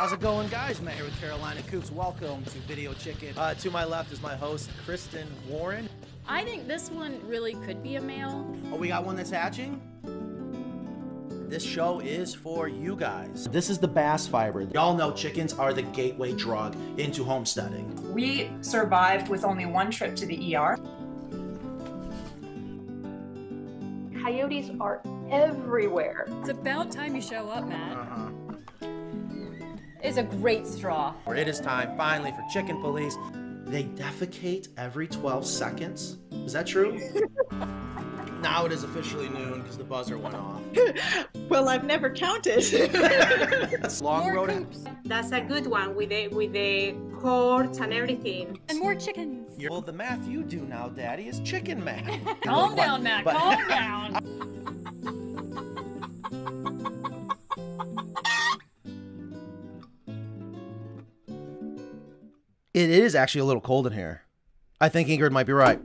How's it going, guys? Matt here with Carolina Coops. Welcome to Video Chicken. Uh, to my left is my host, Kristen Warren. I think this one really could be a male. Oh, we got one that's hatching? This show is for you guys. This is the bass fiber. Y'all know chickens are the gateway drug into homesteading. We survived with only one trip to the ER. Coyotes are everywhere. It's about time you show up, Matt. Uh-huh. It's a great straw. It is time finally for chicken police. They defecate every 12 seconds. Is that true? now it is officially noon because the buzzer went off. Well, I've never counted. Long More road. coops That's a good one with the with the courts and everything. and more chickens. Well, the math you do now, Daddy, is chicken math. Calm But- down, Matt. but- Calm down. It is actually a little cold in here. I think Ingrid might be right.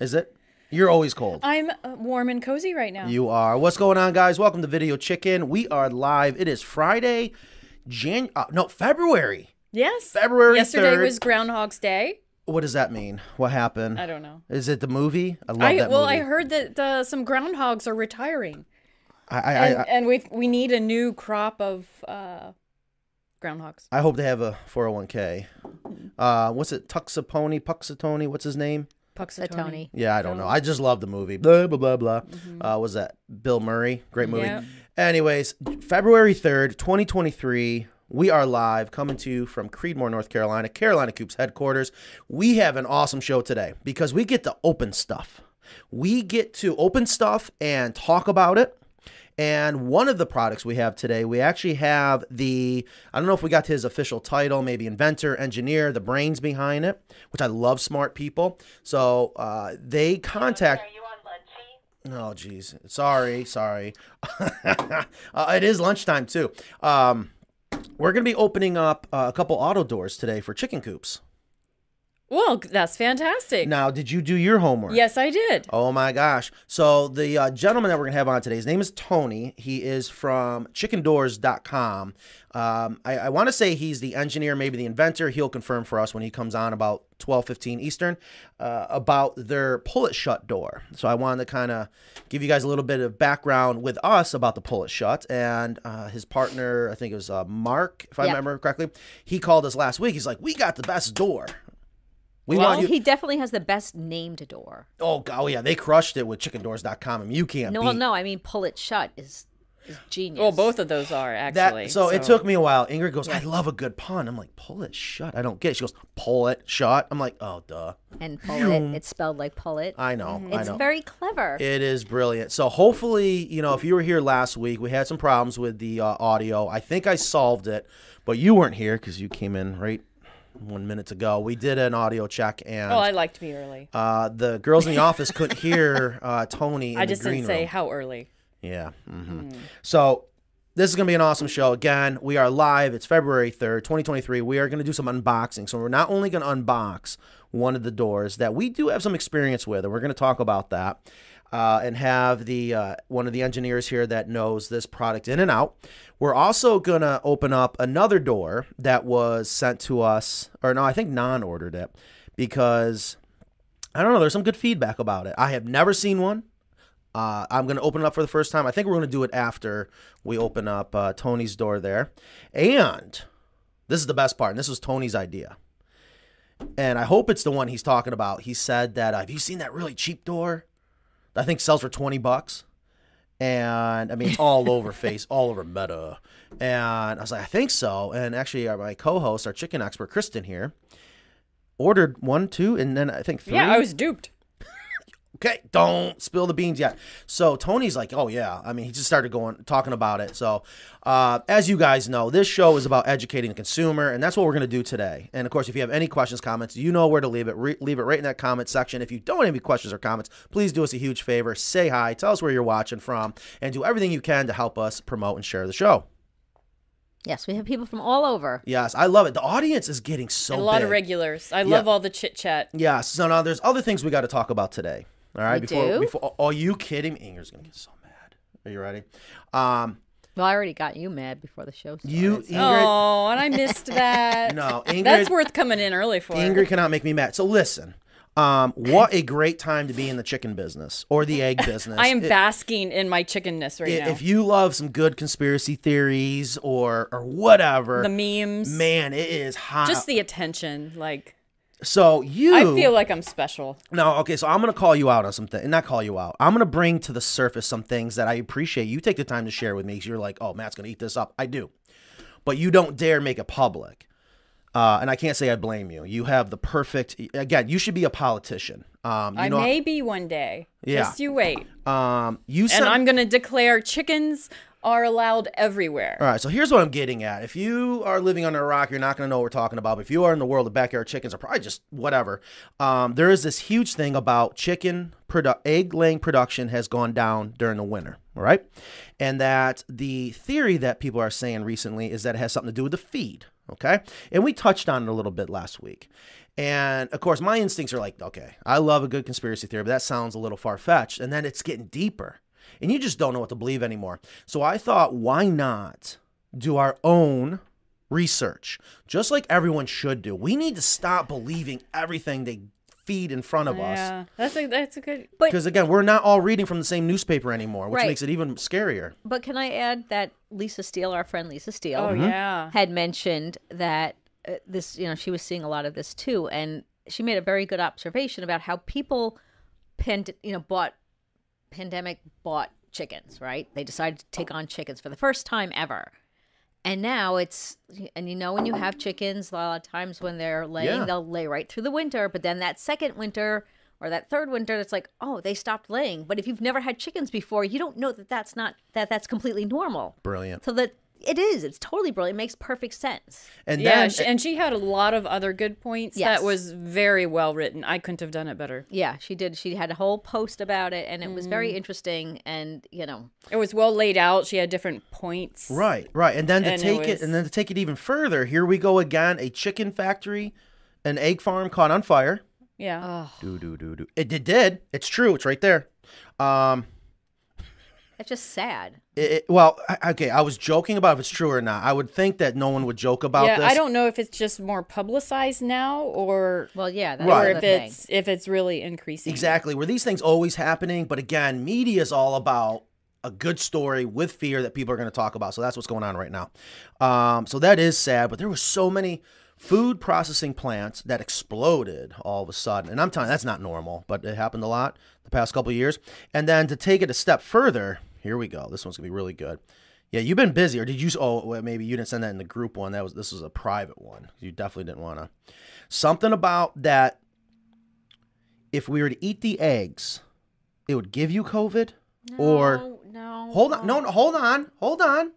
Is it? You're always cold. I'm uh, warm and cozy right now. You are. What's going on, guys? Welcome to Video Chicken. We are live. It is Friday, Jan. Uh, no, February. yes. February Yesterday 3rd. was Groundhog's Day. What does that mean? What happened? I don't know. Is it the movie? I love I that well, movie. I heard that uh, some groundhogs are retiring, I, I, and, I, and we we need a new crop of uh, groundhogs. I hope they have a 401k. Uh, what's it? Tuxapony, Puxatony. What's his name? Puxatony. Yeah, I don't know. I just love the movie. Blah blah blah blah. Mm-hmm. Uh, was that Bill Murray? Great movie. Yeah. Anyways, February third, twenty twenty three. We are live, coming to you from Creedmoor, North Carolina, Carolina Coops headquarters. We have an awesome show today because we get to open stuff. We get to open stuff and talk about it. And one of the products we have today, we actually have the, I don't know if we got his official title, maybe inventor, engineer, the brains behind it, which I love smart people. So uh, they contact. Oh, geez. Sorry, sorry. uh, it is lunchtime, too. Um, we're going to be opening up uh, a couple auto doors today for chicken coops. Well, that's fantastic. Now, did you do your homework? Yes, I did. Oh my gosh. So the uh, gentleman that we're going to have on today, his name is Tony. He is from chickendoors.com. Um, I, I want to say he's the engineer, maybe the inventor. He'll confirm for us when he comes on about 12:15 Eastern uh, about their pull it shut door. So I wanted to kind of give you guys a little bit of background with us about the pull it shut and uh, his partner, I think it was uh, Mark, if I remember correctly. He called us last week. He's like, "We got the best door." We Well, want you. he definitely has the best named door. Oh, oh yeah, they crushed it with chickendoors.com. I mean, you can't No, beat well, no, I mean pull it shut is is genius. Well, both of those are that. actually. So, it took me a while. Ingrid goes, "I love a good pun." I'm like, "Pull it shut." I don't get. it. She goes, "Pull it shut." I'm like, "Oh, duh." and pull it. It's spelled like pull it. I know. I It's know. very clever. It is brilliant. So hopefully, you know, if you were here last week, we had some problems with the uh, audio. I think I solved it, but you weren't here because you came in right one minute ago. We did an audio check, and Oh, I liked me early. uh, the girls in the office couldn't hear uh, Tony. In I just the green didn't say room. how early. Yeah. hmm So this is going to be an awesome show. Again, we are live. It's February 3rd, 2023. We are going to do some unboxing. So we're not only going to unbox one of the doors that we do have some experience with, and we're going to talk about that. Uh, and have the uh, one of the engineers here that knows this product in and out. We're also gonna open up another door that was sent to us, or no, I think Nan ordered it because I don't know. There's some good feedback about it. I have never seen one. Uh, I'm going to open it up for the first time. I think we're going to do it after we open up uh, Tony's door there. And this is the best part. And this was Tony's idea. And I hope it's the one he's talking about. He said that, uh, have you seen that really cheap door? I think sells for 20 bucks. And I mean, it's all over face, all over meta. And I was like, I think so. And actually, our, my co host, our chicken expert, Kristen here, ordered one, two, and then I think three. Yeah, I was duped. Okay, don't spill the beans yet. So Tony's like, oh yeah. I mean, he just started going talking about it. So, uh, as you guys know, this show is about educating the consumer, and that's what we're gonna do today. And of course, if you have any questions, comments, you know where to leave it. Re- leave it right in that comment section. If you don't have any questions or comments, please do us a huge favor. Say hi, tell us where you're watching from, and do everything you can to help us promote and share the show. yes, we have people from all over. Yes, I love it. The audience is getting so a lot big. of regulars. I love all the chit chat. Yes. So now there's other things we got to talk about today. All right. We before do? before are you kidding me? Ingrid's gonna get so mad. Are you ready? Um Well, I already got you mad before the show started. You, so- Ingrid, Oh, and I missed that. no, Ingrid, That's worth coming in early for. Ingrid cannot make me mad. So listen, um, what a great time to be in the chicken business or the egg business. I am It- basking in my chickenness right i- now. If you love some good conspiracy theories or or whatever, the memes, man, it is hot. just the attention, like so you, I feel like I'm special. No, okay, so I'm gonna call you out on something, not call you out. I'm gonna bring to the surface some things that I appreciate. You take the time to share with me. because you're like, oh, Matt's gonna eat this up. I do, but you don't dare make it public. Uh, and I can't say I blame you. You have the perfect. Again, you should be a politician. Um, you I know, may be one day. Yeah. Just you wait. Um, you said And I'm to declare chickens are allowed everywhere. All right, so here's what I'm getting at. If you are living under a rock, you're not going to know what we're talking about. But if you are in the world of backyard chickens, or probably just whatever, um, there is this huge thing about chicken produ- egg laying production has gone down during the winter. All right, and that the theory that people are saying recently is that it has something to do with the feed. Okay, and we touched on it a little bit last week. And of course, my instincts are like, okay, I love a good conspiracy theory, but that sounds a little far fetched. And then it's getting deeper, and you just don't know what to believe anymore. So I thought, why not do our own research, just like everyone should do? We need to stop believing everything they feed in front of us. Yeah, that's a that's a good. But Because again, we're not all reading from the same newspaper anymore, which Right. makes it even scarier. but can I add that Lisa Steele, our friend Lisa Steele, Oh Mm-hmm. yeah. had mentioned that uh, this, you know, she was seeing a lot of this too, and she made a very good observation about how people, pand- you know, bought pandemic bought chickens. Right? They decided to take on chickens for the first time ever, and now it's and you know when you have chickens, a lot of times when they're laying, Yeah. they'll lay right through the winter, but then that second winter. Or that third winter, it's like, oh, they stopped laying. But if you've never had chickens before, you don't know that that's not that that's completely normal. Brilliant. So that it is. It's totally brilliant. It makes perfect sense. And yeah, then, she, and she had a lot of other good points. Yes. That was very well written. I couldn't have done it better. Yeah, she did. She had a whole post about it, and it was very Mm. interesting. And you know, It was well laid out. She had different points. Right, right. And then to And take it, was- and then to take it even further, here we go again. A chicken factory, an egg farm caught on fire. Yeah. Do do do do. It, it did. It's true. It's right there. Um. It's just sad. It, it- well, I- okay. I was joking about if it's true or not. I would think that no one would joke about yeah, this. I don't know if it's just more publicized now or Well, yeah, that's Right. or the if thing. it's if it's really increasing. exactly were these things always happening. But again, media is all about a good story with fear that people are going to talk about. So that's what's going on right now. Um, so that is sad. But there were so many food processing plants that exploded all of a sudden, and I'm telling you that's not normal, but it happened a lot the past couple of years. And then to take it a step further, here we go. This one's gonna be really good. Yeah, you've been busy, or did you? Oh, well, maybe you didn't send that in the group one. That was this was a private one. You definitely didn't want to. Something about that. If we were to eat the eggs, it would give you COVID, or No, no. hold on, no, no, hold on, hold on,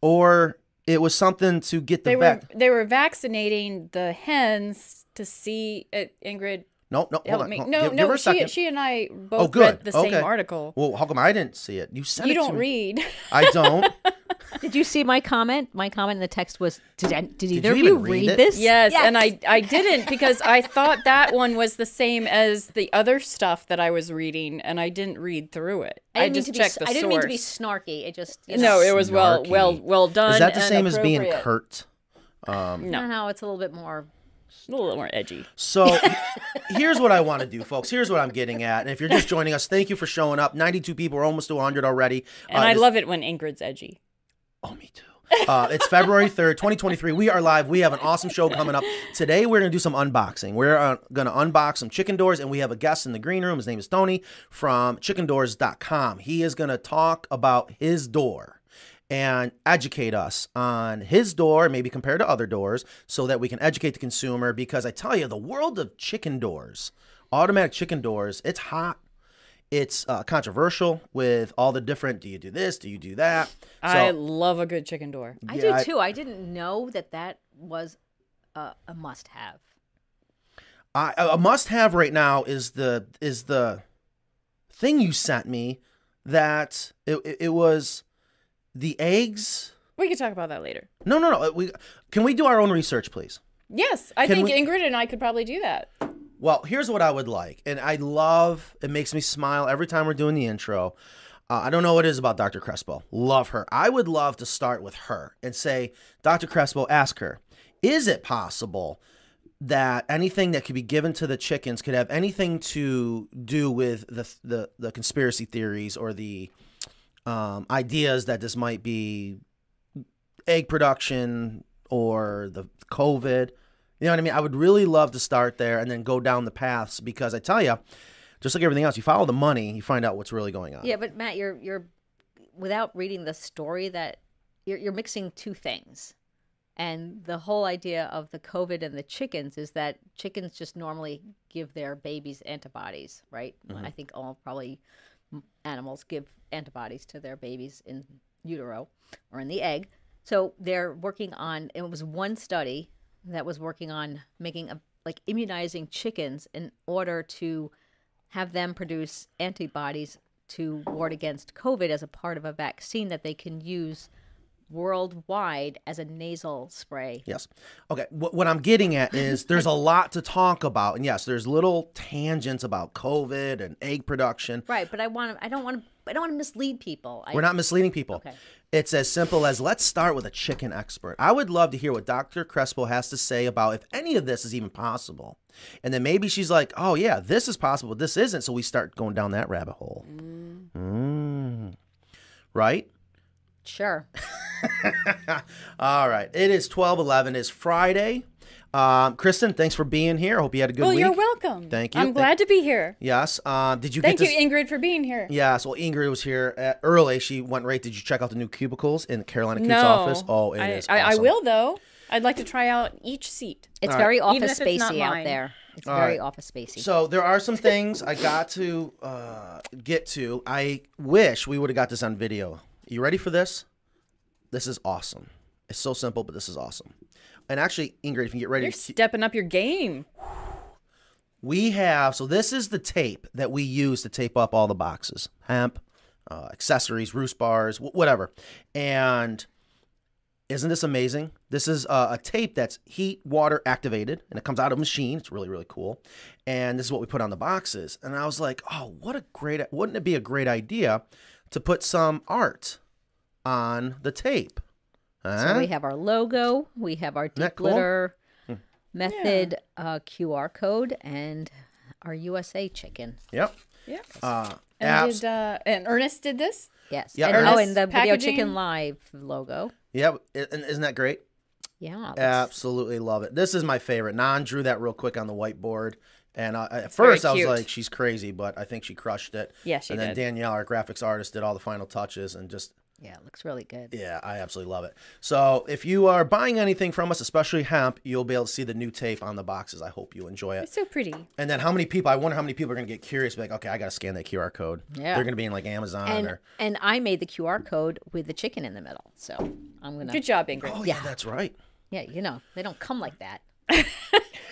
or it was something to get the They were they were vaccinating the hens to see uh, Ingrid No, no, hold help on. me. hold- No, give, give no, her a she second. she and I oh, both Oh, good. read the same article. Well, how come I didn't see it? You sent You it to don't me. read. I don't. Did you see my comment? My comment in the text was, "Did, I- did either you of you even read read this?" Yes, and I I didn't because I thought that one was the same as the other stuff that I was reading, and I didn't read through it. I I, just to be. checked s- the I didn't source. mean to be snarky. It just you know, no, it was well well well done. Is that the and same as being appropriate. curt? Um, no, no. It's a little bit more. A little more edgy. So here's what I want to do, folks. Here's what I'm getting at. And if you're just joining us, thank you for showing up. 92 people. We're almost to 100 already. And Uh, I love it when Ingrid's edgy. Oh, me too. Uh, it's February 3rd, 2023. We are live. We have an awesome show coming up. Today, we're going to do some unboxing. We're uh, going to unbox some chicken doors, and we have a guest in the green room. His name is Tony from chickendoors.com. He is going to talk about his door and educate us on his door, maybe compared to other doors, so that we can educate the consumer. Because I tell you, the world of chicken doors, automatic chicken doors, it's hot. It's uh, controversial with all the different. Do you do this? Do you do that? I love a good chicken door. I Yeah, do I- too. I didn't know that that was a, a must-have. I, a must-have right now is the is the thing you sent me that it, it, it was the eggs. We could talk about that later. No, no, no. We can we do our own research, please? Yes, I Can think we- Ingrid and I could probably do that. Well, here's what I would like, and I love. It makes me smile every time we're doing the intro. Uh, I don't know what it is about Dr. Crespo. Love her. I would love to start with her and say, Dr. Crespo, ask her, is it possible that anything that could be given to the chickens could have anything to do with the the, the conspiracy theories or the um, ideas that this might be egg production or the COVID? You know what I mean? I would really love to start there and then go down the paths because I tell you, just like everything else, you follow the money, you find out what's really going on. Yeah, but Matt, you're you're without reading the story that you're you're mixing two things. And the whole idea of the COVID and the chickens is that chickens just normally give their babies antibodies, right? I think all probably animals give antibodies to their babies in utero or in the egg. So they're working on it was one study that was working on making a like immunizing chickens in order to have them produce antibodies to ward against COVID as a part of a vaccine that they can use worldwide as a nasal spray. Yes. Okay. What, what I'm getting at is there's a lot to talk about, and yes, there's little tangents about COVID and egg production. Right, but I want to I don't want to I don't want to mislead people. We're not misleading people. Okay. It's as simple as let's start with a chicken expert. I would love to hear what Dr. Crespo has to say about if any of this is even possible. And then maybe she's like, oh, yeah, this is possible, this isn't. So we start going down that rabbit hole. Mm. Right? Sure. All right. It is 12 11. It's Friday. Um, Kristen, thanks for being here. I hope you had a good Well, week. you're welcome. Thank you. I'm Thank- glad to be here. Yes. Um, did you get Thank get you, Ingrid, for being here. Yes, well, Ingrid was here at, early. She went right. Did you check out the new cubicles in the Carolina Coops no, office? Oh, it I, is I, I will though. I'd like to try out each seat. It's All very Even office if it's not spacey out there. It's All very right. office spacey. So there are some things I got to uh, get to. I wish we would have got this on video. You ready for this? This is awesome. It's so simple, but this is awesome. And actually, Ingrid, if you get ready, You're stepping up your game. we have. So this is the tape that we use to tape up all the boxes, hemp, uh, accessories, roost bars, wh- whatever. And isn't this amazing? This is uh, a tape that's heat, water activated, and it comes out of a machine. It's really, really cool. And this is what we put on the boxes. And I was like, oh, what a great! Wouldn't it be a great idea to put some art on the tape? Huh? So we have our logo, we have our that deep cool? Hmm. litter method uh, QR code, and our USA chicken. yep. Yeah. Uh, And abs- did uh, and Ernest did this? Yes. Yeah, and, oh, and the Video. Chicken Live logo. yeah. And isn't that great? Yeah. Absolutely love it. This is my favorite. Nan drew that real quick on the whiteboard. And uh, at first, I was like, she's crazy, but I think she crushed it. Yeah, she And then did. Danielle, our graphics artist, did all the final touches and just, Yeah, it looks really good. yeah, I absolutely love it. So if you are buying anything from us, especially hemp, you'll be able to see the new tape on the boxes. I hope you enjoy it. It's so pretty. And then how many people, I wonder how many people are going to get curious, be like, okay, I got to scan that QR code. Yeah. They're going to be in like Amazon And or, and I made the QR code with the chicken in the middle. So I'm gonna Good job, Ingrid. oh, yeah, that's right. Yeah, you know, they don't come like that.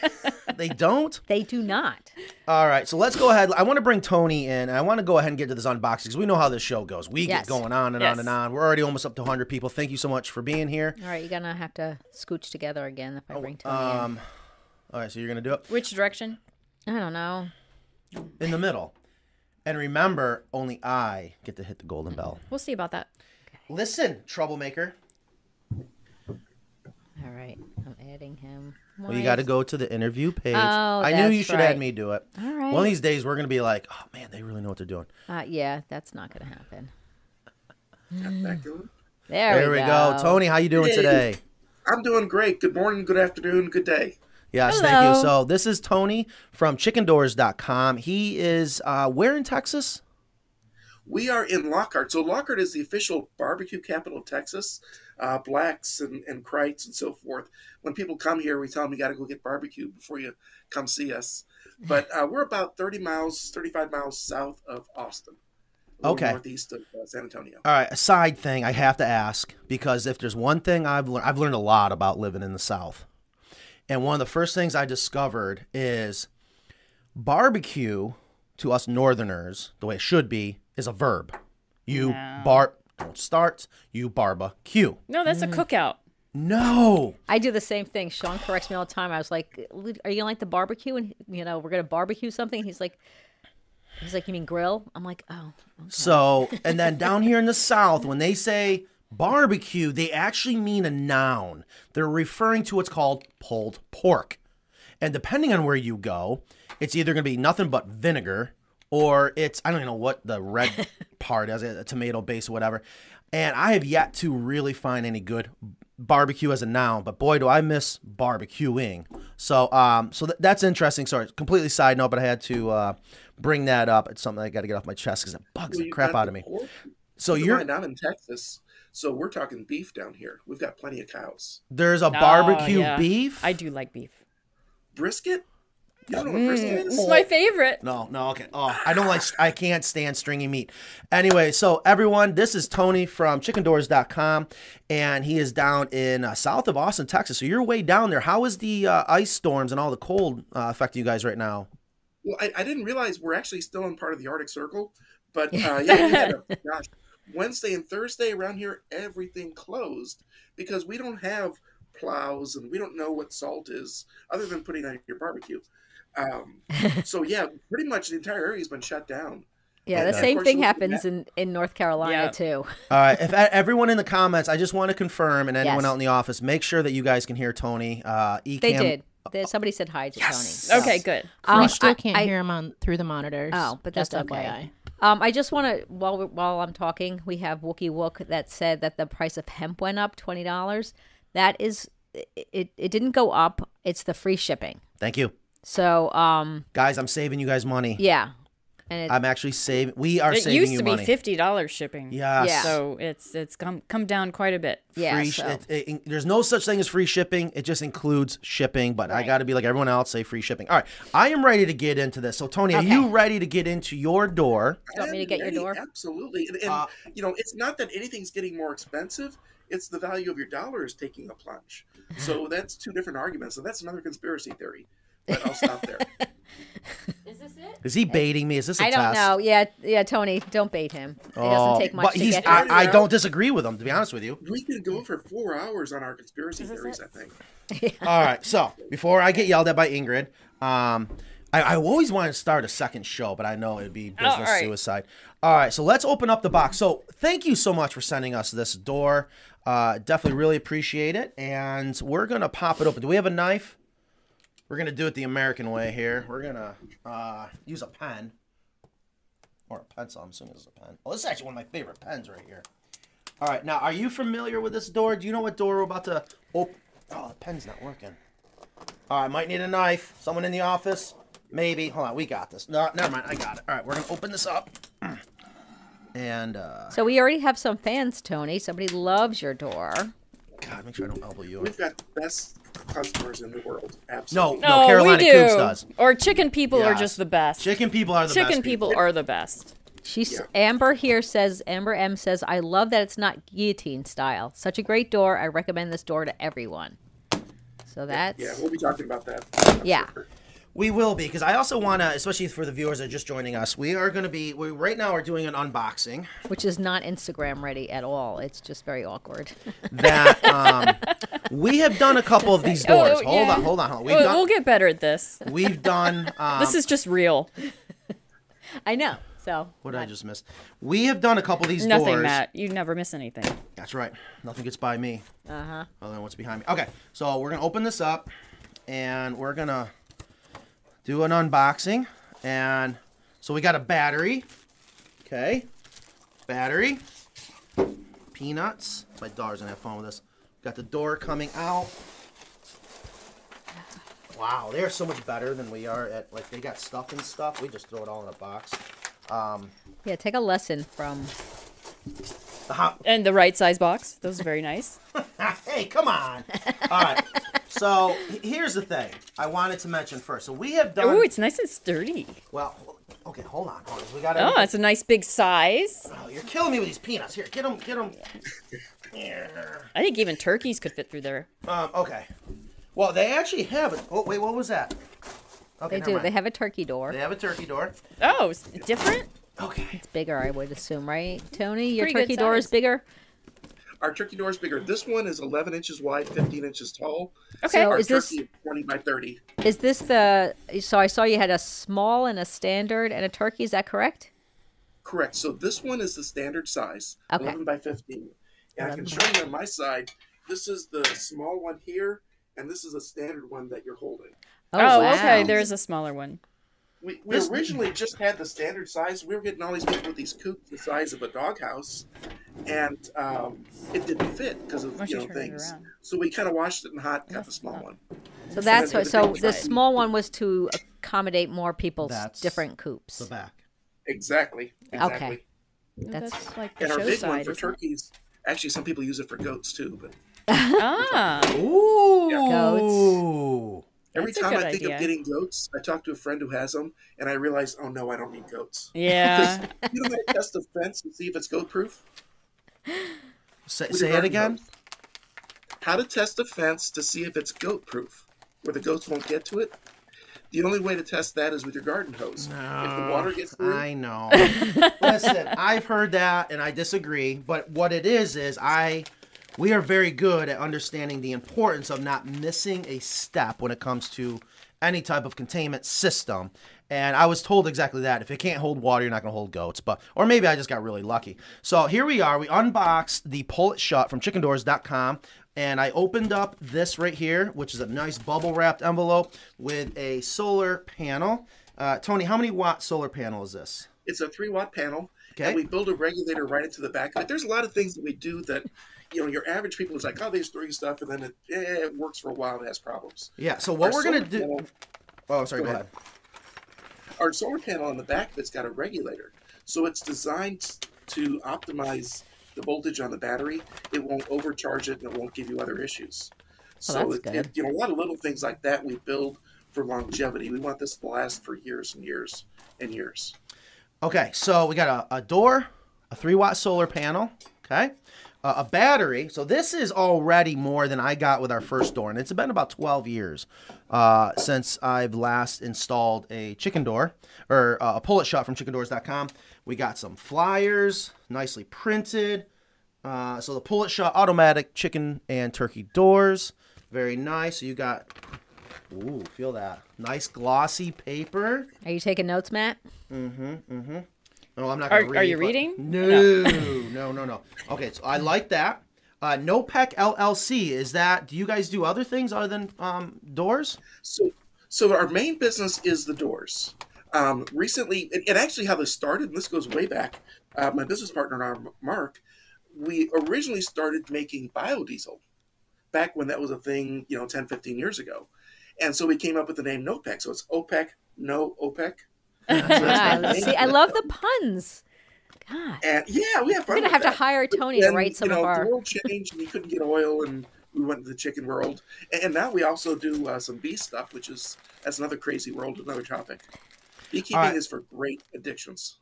They don't? They do not. All right, so let's go ahead. I want to bring Tony in. I want to go ahead and get to this unboxing because we know how this show goes. We Yes. get going on and on and on. We're already almost up to 100 people. Thank you so much for being here. All right, you're gonna have to scooch together again if I bring Tony Um, all right, so you're going to do it Which direction? I don't know. in the middle. And remember, only I get to hit the golden bell. We'll see about that. Listen, troublemaker. All right, I'm adding him. Well, you got to go to the interview page. Oh, I knew you should add right. me do it. All right. One of these days, we're going to be like, oh, man, they really know what they're doing. Uh, yeah, that's not gonna happen. Back to- There, There we go. Tony, how you doing Hey. today? I'm doing great. Good morning, good afternoon, good day. Yes, thank you. So this is Tony from chickendoors.com. He is uh, where in Texas? We are in Lockhart. So Lockhart is the official barbecue capital of Texas. Uh, Black's and, and Kreuz and so forth. When people come here, we tell them you got to go get barbecue before you come see us. But uh, we're about 30 miles, 35 miles south of Austin. Okay. Northeast of uh, San Antonio. All right, a side thing I have to ask because if there's one thing I've learned, I've learned a lot about living in the South. And one of the first things I discovered is barbecue to us Northerners, the way it should be, is a verb. You bar don't start, you barbecue. No, that's Mm. a cookout. No. I do the same thing. Sean corrects me all the time. I was like, "Are you gonna like the barbecue?" And you know, we're gonna barbecue something. He's like, He's like, you mean grill? I'm like, oh. So, and then down here in the South, when they say barbecue, they actually mean a noun. They're referring to what's called pulled pork. And depending on where you go, it's either going to be nothing but vinegar or it's, I don't even know what the red part is, a tomato base or whatever. And I have yet to really find any good barbecue as a noun, but boy, do I miss barbecuing. So, um, so th- that's interesting. Sorry, completely side note, but I had to uh, bring that up. It's something I got to get off my chest because it bugs Well, the crap out of me. pork. So Keep you're mind, I'm in Texas, so we're talking beef down here. We've got plenty of cows. there's a Oh, barbecue yeah. beef. I do like beef. Brisket? You don't know what brisket This is? is my favorite. No, no, okay. Oh, I don't like. I can't stand stringy meat. Anyway, so everyone, this is Tony from ChickenDoors.com, and he is down in uh, south of Austin, Texas. So you're way down there. How is the uh, ice storms and all the cold uh, affecting you guys right now? Well, I, I didn't realize we're actually still in part of the Arctic Circle, but uh, yeah, we had a, gosh, Wednesday and Thursday around here, everything closed because we don't have plows and we don't know what salt is other than putting on your barbecue. Um, so yeah, pretty much the entire area has been shut down. Yeah, And, the uh, same thing happens in, in North Carolina Yeah. too. All right, if e- everyone in the comments, I just want to confirm, and anyone Yes. out in the office, make sure that you guys can hear Tony. Uh, Ecam, They did. They, somebody said hi to Yes. Tony. Okay, good. Um, we still I- can't I- hear him on through the monitors. Oh, but that's just okay. FYI. Um, I just want to while while I'm talking, we have Wookie Wook that said that the price of hemp went up twenty dollars. That is, it, it didn't go up. It's the free shipping. Thank you, So, um, guys. I'm saving you guys money. yeah, and it, I'm actually saving. We are It saving used to be money. fifty dollars shipping. Yes. Yeah. So it's it's come come down quite a bit. yeah. free sh- so- it, it- there's no such thing as free shipping. It just includes shipping, but I got to be like everyone else, say free shipping. All right, I am ready to get into this. So, Tony, are you ready to get into your door? You want me to I'm get your door? Absolutely. And, and Uh, you know, it's not that anything's getting more expensive. It's the value of your dollar is taking a plunge. So that's two different arguments. And that's another conspiracy theory. But I'll stop there. Is this it? Is he baiting me? Is this a I don't test? know. Yeah, yeah, Tony, don't bait him. It Oh, doesn't take much but to he's. get him. I, I don't disagree with him, to be honest with you. we could go for four hours on our conspiracy theories, I think. All right, so before I get yelled at by Ingrid, um, I, I always want to start a second show, but I know it'd be business all right. suicide. All right, so let's open up the box. So thank you so much for sending us this door. Uh, definitely really appreciate it, and we're gonna pop it open. Do we have a knife? We're gonna do it the American way here. We're gonna uh, use a pen or a pencil. I'm assuming is a pen. Oh, this is actually one of my favorite pens right here. All right, now are you familiar with this door? Do you know what door we're about to open? Oh, the pen's not working. All right, might need a knife. Someone in the office? Maybe. Hold on, we got this. No, never mind. I got it. All right, we're gonna open this up. And uh, So we already have some fans, Tony. Somebody loves your door. God, make sure I don't elbow you. We've got the best customers in the world. No, Absolutely. no, no, Carolina we do. Coops does. Or chicken people are just the best. Chicken people are the Chicken best Chicken people are the best. She's Yeah. Amber here says Amber M says I love that it's not guillotine style. Such a great door. I recommend this door to everyone. So that's Yeah, we'll be talking about that. yeah. We will be because I also want to, especially for the viewers that are just joining us. We are going to be. We right now are doing an unboxing. which is not Instagram ready at all. It's just very awkward. That um, we have done a couple of these Oh, doors. hold yeah. on, hold on, hold on. We've We'll, done. we'll get better at this. We've done. Um, This is just real. I know. So what did I just miss? We have done a couple of these Nothing, doors. Matt. You never miss anything. That's right. Nothing gets by me. uh huh. other than what's behind me. Okay, so we're gonna open this up, and we're gonna do an unboxing. And so we got a battery. Okay, battery. Peanuts. My daughter's gonna have fun with this. Got the door coming out. Wow, they're so much better than we are at. Like they got stuff and stuff. We just throw it all in a box. Um, Yeah, take a lesson from. And the right size box. Those are very nice. hey, come on. All right. So here's the thing I wanted to mention first. So we have done. Oh, it's nice and sturdy. Well, okay, hold on, hold on. We got. Oh, it's a nice big size. Oh, you're killing me with these peanuts. Here, get them, get them. Here. I think even turkeys could fit through there. Um, okay. Well, they actually have it. Oh, wait, what was that? Okay, They do. mind. They have a turkey door. They have a turkey door. Oh, it's different? Okay. It's bigger, I would assume, right, Tony? Your Pretty turkey door is bigger. Our turkey door is bigger. This one is 11 inches wide, 15 inches tall. Okay. So Our is this is 20 by 30. is this the? So I saw you had a small and a standard and a turkey. Is that correct? Correct. So this one is the standard size, Okay. 11 by 15. And I can show you on my side, this is the small one here, and this is a standard one that you're holding. Oh, oh wow. okay. There's a smaller one. We, we This- originally just had the standard size. We were getting all these people with these coops the size of a doghouse, and um, it didn't fit because of Why you you know things. So we kind of washed it in hot, got the small not- one. So that's then what. So the side. small one was to accommodate more people's That's different coops. The back. Exactly. Exactly. That's- That's like the And our show big one for isn't it? turkeys. Actually, some people use it for goats too. But Ah, Ooh. Goats. Every That's time I think idea. of getting goats, I talk to a friend who has them, and I realize, oh no, I don't need goats. yeah. You know how to test the fence and see if it's goat proof? Say, say it again. How to test a fence to see if it's goat proof, where the goats won't get to it. The only way to test that is with your garden hose. if the water gets through, I know. Listen, I've heard that and I disagree, but what it is is I we are very good at understanding the importance of not missing a step when it comes to any type of containment system. And I was told exactly that. If it can't hold water, you're not going to hold goats. But or maybe I just got really lucky. So here we are. We unboxed the Pull It Shut from chickendoors.com. And I opened up this right here, which is a nice bubble wrapped envelope with a solar panel. Uh, Tony, how many watt solar panel is this? it's a three watt panel, Okay. and we build a regulator right into the back of it. There's a lot of things that we do that, you know, your average people is like, oh, they're throwing stuff, and then it, eh, it works for a while and has problems. Yeah. So what Our we're gonna solar do? panel- Oh, sorry. Go, ahead. ahead. our solar panel on the back of it's got a regulator, so it's designed to optimize the voltage on the battery. It won't overcharge it, and it won't give you other issues. So that's it, good. it- you know, a lot of little things like that we build for longevity. We want this to last for years and years and years. Okay. So we got a, a door, a three watt solar panel. Okay. Uh, a battery. So this is already more than I got with our first door, and it's been about 12 years uh, since I've last installed a chicken door or uh, a pull it shut from chickendoors.com. We got some flyers, nicely printed. Uh, so the pull it shut automatic chicken and turkey doors, very nice. So you got, ooh, feel that nice glossy paper. Are you taking notes, Matt? No, I'm not. Are- Gonna read, are you but- reading? No, no, no, no. Okay, so I like that. Uh, NoPec LLC is that? Do you guys do other things other than um, doors? So, so our main business is the doors. Um, recently, and, and actually, how this started, and this goes way back. Uh, my business partner and I, Mark, we originally started making biodiesel back when that was a thing, you know, 10, 15 years ago. And so we came up with the name NOPEC. So it's OPEC, no OPEC. See, I love the puns. God, And yeah, we have fun. we're gonna with have to hire But Tony to write some you know, of our. The world changed, and you couldn't get oil, and we went to the chicken world. And, and now we also do uh, some bee stuff, which is that's another crazy world, another topic. Beekeeping All right. is for great addictions.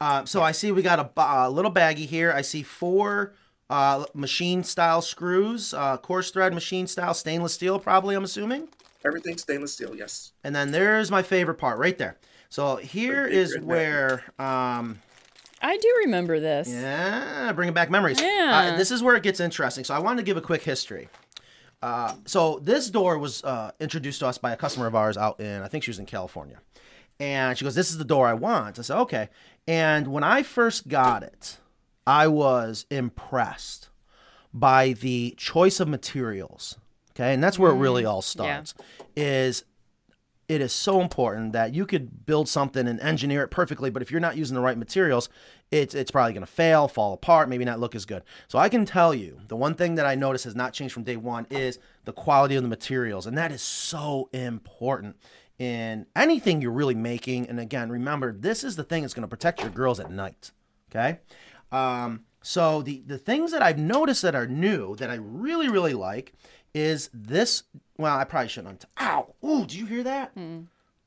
Uh, so I see we got a, ba- a little baggie here. I see four uh, machine style screws, uh, coarse thread machine style stainless steel, probably. I'm assuming. Everything stainless steel, yes. And then there's my favorite part right there. So here big is red where um, I do remember this. Yeah, bringing back memories. Yeah. Uh, this is where it gets interesting. So I wanted to give a quick history. Uh, so this door was uh, introduced to us by a customer of ours out in, I think she was in California. And she goes, This is the door I want. I said, Okay. And when I first got it, I was impressed by the choice of materials. Okay. And that's where it really all starts. Is it is so important that you could build something and engineer it perfectly, but if you're not using the right materials, it's it's probably going to fail, fall apart, maybe not look as good. So I can tell you, the one thing that I noticed has not changed from day one is the quality of the materials, and that is so important in anything you're really making. And again, remember, this is the thing that's going to protect your girls at night. Okay. Um, so the the things that I've noticed that are new that I really really like is this. Well, I probably shouldn't. Ow! Ooh, do you hear that?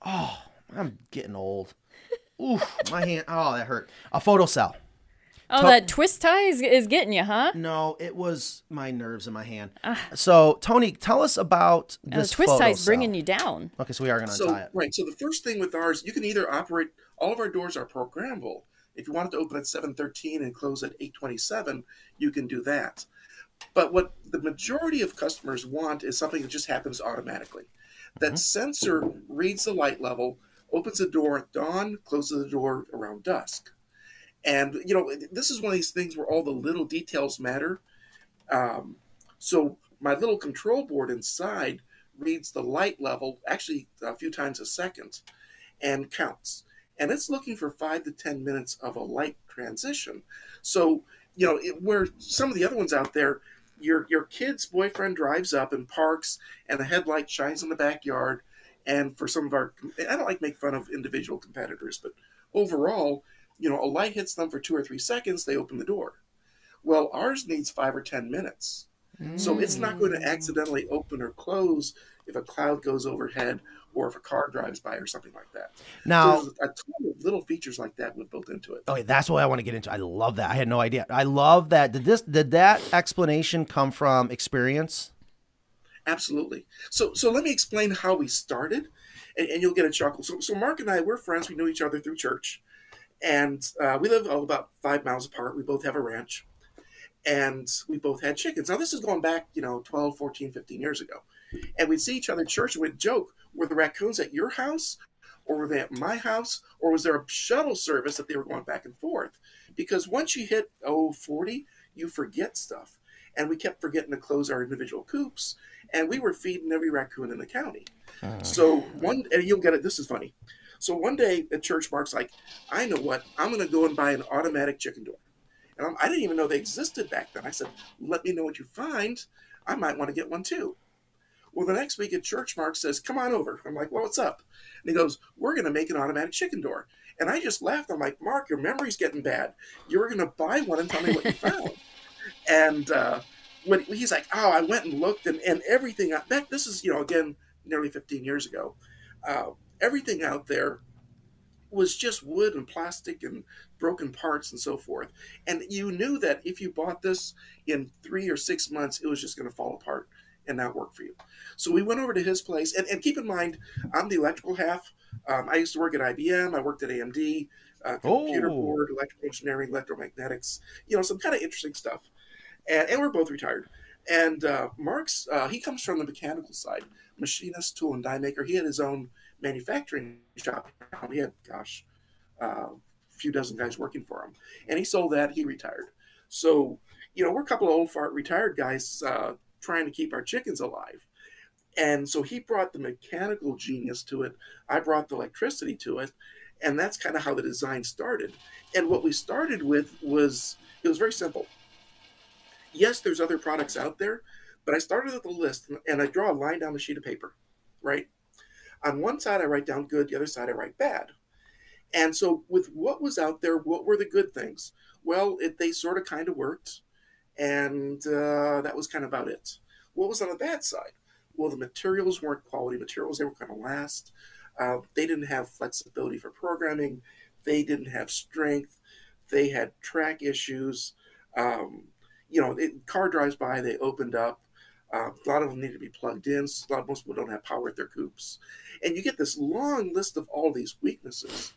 Oh, I'm getting old. Ooh, my hand. Oh, that hurt. A photo cell. Oh, To- that twist tie is, is getting you, huh? No, it was my nerves in my hand. So, Tony, tell us about Uh, this the twist photo tie's bringing you down. Okay, so we are going to So untie it. right, so the first thing with ours, you can either operate. All of our doors are programmable. If you want it to open at seven thirteen and close at eight twenty seven, you can do that. But what the majority of customers want is something that just happens automatically. That sensor reads the light level, opens the door at dawn, closes the door around dusk. And, you know, this is one of these things where all the little details matter. Um, so my little control board inside reads the light level actually a few times a second and counts. And it's looking for five to 10 minutes of a light transition. So, you know, it, where some of the other ones out there, your, your kid's boyfriend drives up and parks and the headlight shines in the backyard. And for some of our, I don't like make fun of individual competitors, but overall, you know, a light hits them for two or three seconds, they open the door. Well, ours needs five or 10 minutes. So it's not going to mm. accidentally open or close if a cloud goes overhead or if a car drives by or something like that. Now, so a ton of little features like that we've built into it. Okay, that's what I want to get into. I love that. I had no idea. I love that. Did this did that explanation come from experience? Absolutely. So so let me explain how we started, and, and you'll get a chuckle. So so Mark and I we're friends. We knew each other through church, and uh, we live all about five miles apart. We both have a ranch, and we both had chickens. Now this is going back you know 12, 14, 15 years ago, and we'd see each other at church and we'd joke, "Were the raccoons at your house?" Or were they at my house? Or was there a shuttle service that they were going back and forth? Because once you hit oh 40, you forget stuff. And we kept forgetting to close our individual coops, and we were feeding every raccoon in the county. Ah. So one, and you'll get it. This is funny. So one day at church, Mark's like, "I know what? I'm going to go and buy an automatic chicken door." And I'm, I didn't even know they existed back then. I said, "Let me know what you find. I might want to get one too." Well, the next week at church, Mark says, "Come on over." I'm like, "Well, what's up?" And he goes, "We're going to make an automatic chicken door." And I just laughed. I'm like, "Mark, your memory's getting bad. You were going to buy one and tell me what you found." and uh, when he's like, "Oh, I went and looked, and, and everything back. This is you know again nearly 15 years ago. Uh, everything out there was just wood and plastic and broken parts and so forth. And you knew that if you bought this in three or six months, it was just going to fall apart and not work for you. So we went over to his place, and, and keep in mind, I'm the electrical half. Um, I used to work at IBM. I worked at AMD, uh, computer Oh. board, electrical engineering, electromagnetics. You know, some kind of interesting stuff. And, and we're both retired. And uh, Mark's, uh, he comes from the mechanical side, machinist, tool, and die maker. He had his own manufacturing shop. He had, gosh, uh, a few dozen guys working for him. And he sold that. He retired. So, you know, we're a couple of old fart retired guys uh, trying to keep our chickens alive. And so he brought the mechanical genius to it. I brought the electricity to it. And that's kind of how the design started. And what we started with was it was very simple. Yes, there's other products out there, but I started with a list and I draw a line down the sheet of paper, right? On one side, I write down good, the other side, I write bad. And so, with what was out there, what were the good things? Well, it, they sort of kind of worked, and uh, that was kind of about it. What was on the bad side? Well, the materials weren't quality materials, they were going to last. Uh, they didn't have flexibility for programming, they didn't have strength, they had track issues. Um, you know, it, car drives by, they opened up. Uh, a lot of them need to be plugged in. A lot, most people don't have power at their coops. And you get this long list of all these weaknesses.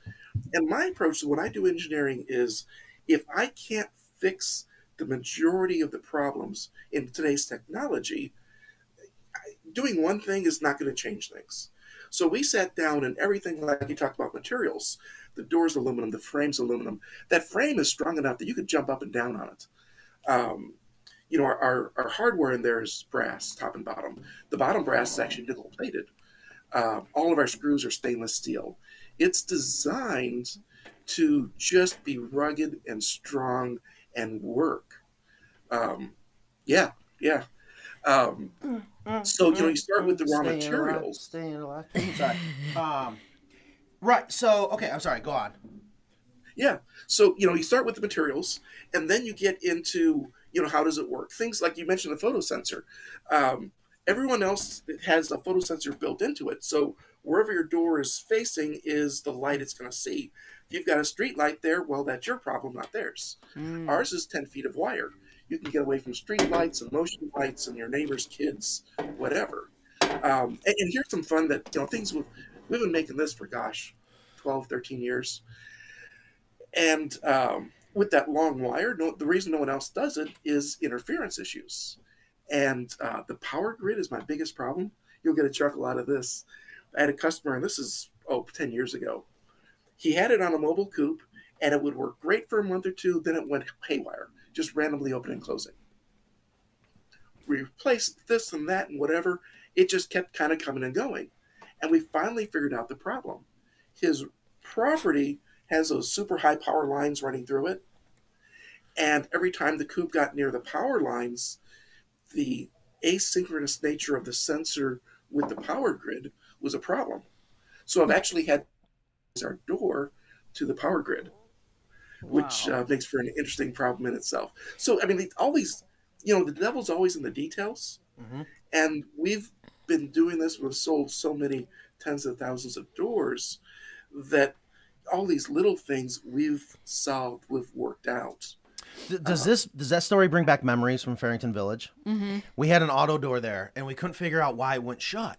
And my approach to when I do engineering is if I can't fix the majority of the problems in today's technology, doing one thing is not going to change things. So we sat down and everything, like you talked about materials, the door's aluminum, the frame's aluminum. That frame is strong enough that you could jump up and down on it. Um, you know, our, our, our hardware in there is brass, top and bottom. The bottom brass is actually nickel plated. Uh, all of our screws are stainless steel. It's designed to just be rugged and strong and work. Um, yeah, yeah. Um, so you know, you start with the raw Stay in the left- materials. Stay in the. Sorry. Um, right. So, okay. I'm sorry. Go on. Yeah. So, you know, you start with the materials and then you get into, you know, how does it work? Things like you mentioned the photo sensor. Um, everyone else has a photo sensor built into it. So wherever your door is facing is the light it's going to see. You've got a street light there, well, that's your problem, not theirs. Ours is 10 feet of wire. You can get away from street lights and motion lights and your neighbor's kids, whatever. Um, and, and here's some fun that, you know, things we've, we've been making this for, gosh, 12, 13 years. And um, with that long wire, no, the reason no one else does it is interference issues. And uh, the power grid is my biggest problem. You'll get a chuckle out of this. I had a customer, and this is, oh, 10 years ago. He had it on a mobile coop, and it would work great for a month or two. Then it went haywire, just randomly opening and closing. We replaced this and that and whatever. It just kept kind of coming and going. And we finally figured out the problem. His property has those super high power lines running through it. And every time the coop got near the power lines, the asynchronous nature of the sensor with the power grid was a problem. So I've actually had our door to the power grid, which uh, makes for an interesting problem in itself. So, I mean, all these, you know, the devil's always in the details. Mm-hmm. And we've been doing this, we've sold so many tens of thousands of doors that all these little things we've solved, we've worked out. Does this does that story bring back memories from Farrington Village? Mm-hmm. We had an auto door there, and we couldn't figure out why it wouldn't shut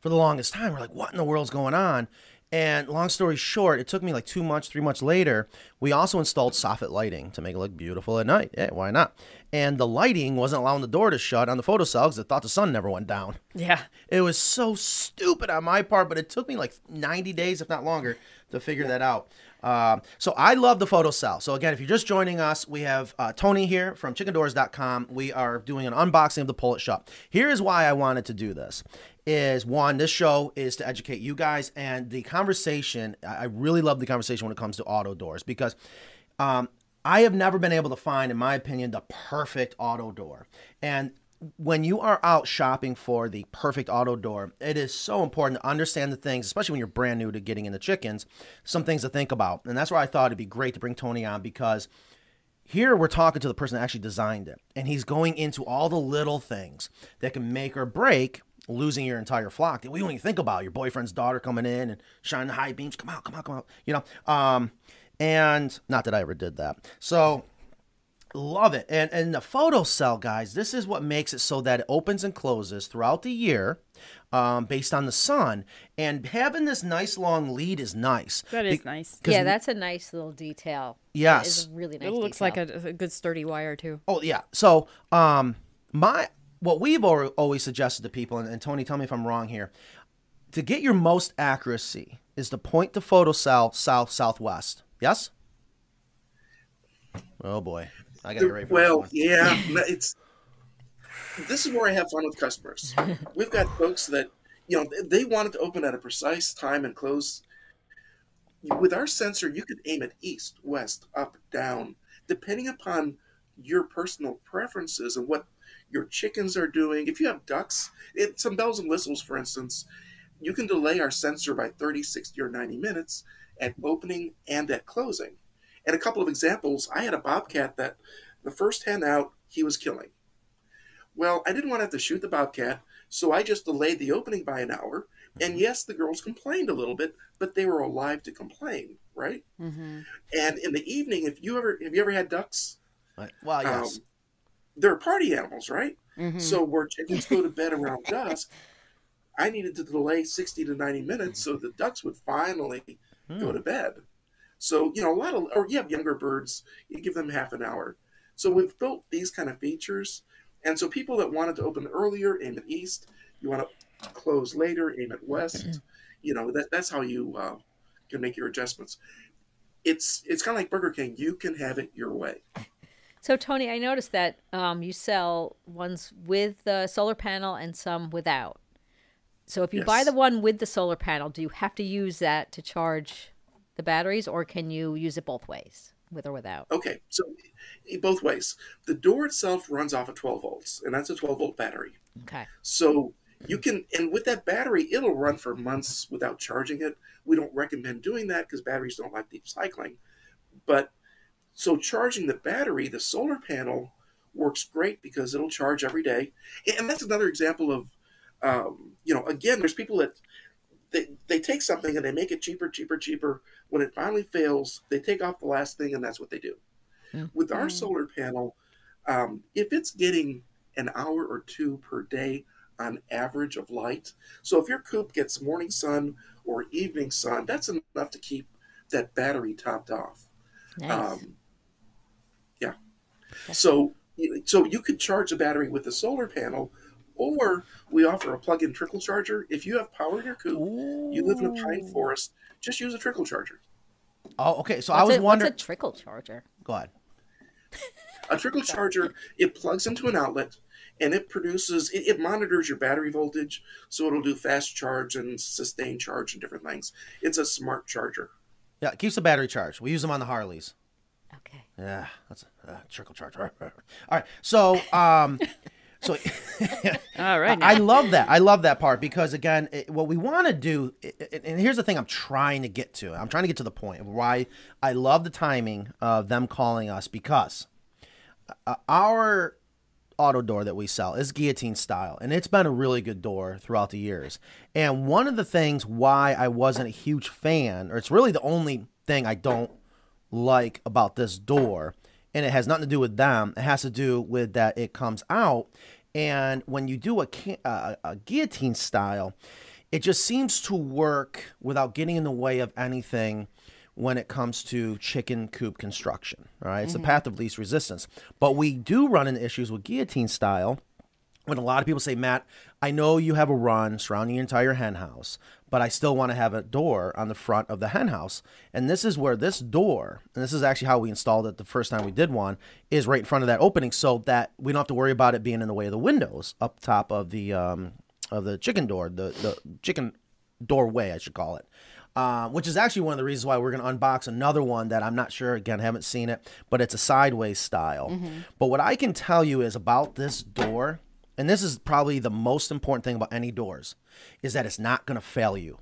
for the longest time. We're like, "What in the world's going on?" And long story short, it took me like two months, three months later. We also installed soffit lighting to make it look beautiful at night. Yeah, why not? And the lighting wasn't allowing the door to shut on the photocell because it thought the sun never went down. Yeah. It was so stupid on my part, but it took me like 90 days, if not longer, to figure that out. Um, so I love the photocell. So again, if you're just joining us, we have uh, Tony here from chickendoors.com. We are doing an unboxing of the Pull Shop. Here is why I wanted to do this. Is one, this show is to educate you guys, and the conversation. I really love the conversation when it comes to auto doors because um, I have never been able to find, in my opinion, the perfect auto door. And when you are out shopping for the perfect auto door, it is so important to understand the things, especially when you're brand new to getting into chickens, some things to think about. And that's why I thought it'd be great to bring Tony on because here we're talking to the person that actually designed it. And he's going into all the little things that can make or break losing your entire flock that we don't even think about. Your boyfriend's daughter coming in and shining the high beams. Come out, come out, come out. You know, um, and not that I ever did that. So love it. And and the photocell, guys, this is what makes it so that it opens and closes throughout the year. Um, based on the sun and having this nice long lead is nice. That is nice. Yeah, that's a nice little detail. Yes, That is a really nice. It looks detail. like a, a good sturdy wire too. Oh yeah. So um, my what we've always suggested to people, and, and Tony, tell me if I'm wrong here, to get your most accuracy is to point the photocell south southwest. Yes. Oh boy, I got to get ready well, yeah, it's this is where I have fun with customers. We've got folks that you know they wanted to open at a precise time and close. With our sensor, you could aim it east, west, up, down, depending upon your personal preferences and what your chickens are doing. If you have ducks, it, some bells and whistles, for instance, you can delay our sensor by 30, 60, or 90 minutes at opening and at closing. And a couple of examples I had a bobcat that the first hen out, he was killing. Well, I didn't want to have to shoot the bobcat, so I just delayed the opening by an hour. And yes, the girls complained a little bit, but they were alive to complain, right? Mm-hmm. And in the evening, if you ever have you ever had ducks? Well, yes. Um, they're party animals, right? Mm-hmm. So where chickens go to bed around dusk, I needed to delay 60 to 90 minutes so the ducks would finally go to bed. So, you know, a lot of, or you have younger birds, you give them half an hour. So we've built these kind of features. And so people that wanted to open earlier, aim at east. You want to close later, aim at west. You know, that, that's how you uh, can make your adjustments. It's it's kind of like Burger King. You can have it your way. So Tony, I noticed that um, you sell ones with the solar panel and some without. So if you buy the one with the solar panel, do you have to use that to charge the batteries, or can you use it both ways, with or without? Okay, so both ways. The door itself runs off of 12 volts, and that's a 12 volt battery. Okay. So you can, and with that battery, it'll run for months without charging it. We don't recommend doing that because batteries don't like deep cycling. But so charging the battery, the solar panel works great because it'll charge every day. And that's another example of, um, you know, again, there's people that they, they take something and they make it cheaper, cheaper, cheaper. When it finally fails, they take off the last thing and that's what they do. With our solar panel, um, if it's getting an hour or two per day on average of light, so if your coop gets morning sun or evening sun, that's enough to keep that battery topped off. Nice. Um, So, you- so you could charge a battery with a solar panel, or we offer a plug-in trickle charger. If you have power in your coop, you live in a pine forest, just use a trickle charger. Oh, okay. So I was wondering. What's a trickle charger? Go ahead. A trickle charger, it plugs into an outlet and it produces, it, it monitors your battery voltage. So it'll do fast charge and sustained charge and different things. It's a smart charger. Yeah, it keeps the battery charged. We use them on the Harleys. Okay. Yeah, that's a uh, trickle charge. All right. So, um, so All right. I love that. I love that part because again, it, what we want to do, i- i- and here's the thing I'm trying to get to. I'm trying to get to the point of why I love the timing of them calling us because uh, our auto door that we sell is guillotine style and it's been a really good door throughout the years and one of the things why i wasn't a huge fan or it's really the only thing i don't like about this door and it has nothing to do with them it has to do with that it comes out and when you do a, uh, a guillotine style it just seems to work without getting in the way of anything when it comes to chicken coop construction. All right, it's the path of least resistance. But we do run into issues with guillotine style when a lot of people say, Matt, I know you have a run surrounding the entire hen house, but I still want to have a door on the front of the hen house. And this is where this door, and this is actually how we installed it the first time we did one, is right in front of that opening so that we don't have to worry about it being in the way of the windows up top of the um, of the chicken door, the, the chicken doorway, I should call it. Uh, which is actually one of the reasons why we're going to unbox another one that I'm not sure, again, haven't seen it, but it's a sideways style. But what I can tell you is about this door, and this is probably the most important thing about any doors, is that it's not going to fail you.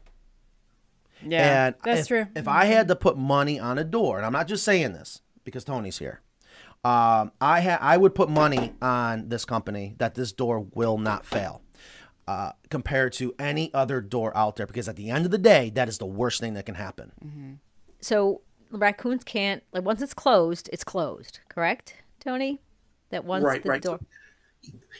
yeah, and that's if, true. If I had to put money on a door, and I'm not just saying this because Tony's here, um, I ha- I would put money on this company that this door will not fail. Uh, compared to any other door out there, because at the end of the day, that is the worst thing that can happen. So the raccoons can't like once it's closed, it's closed. Correct, Tony? That once Right, the right. door.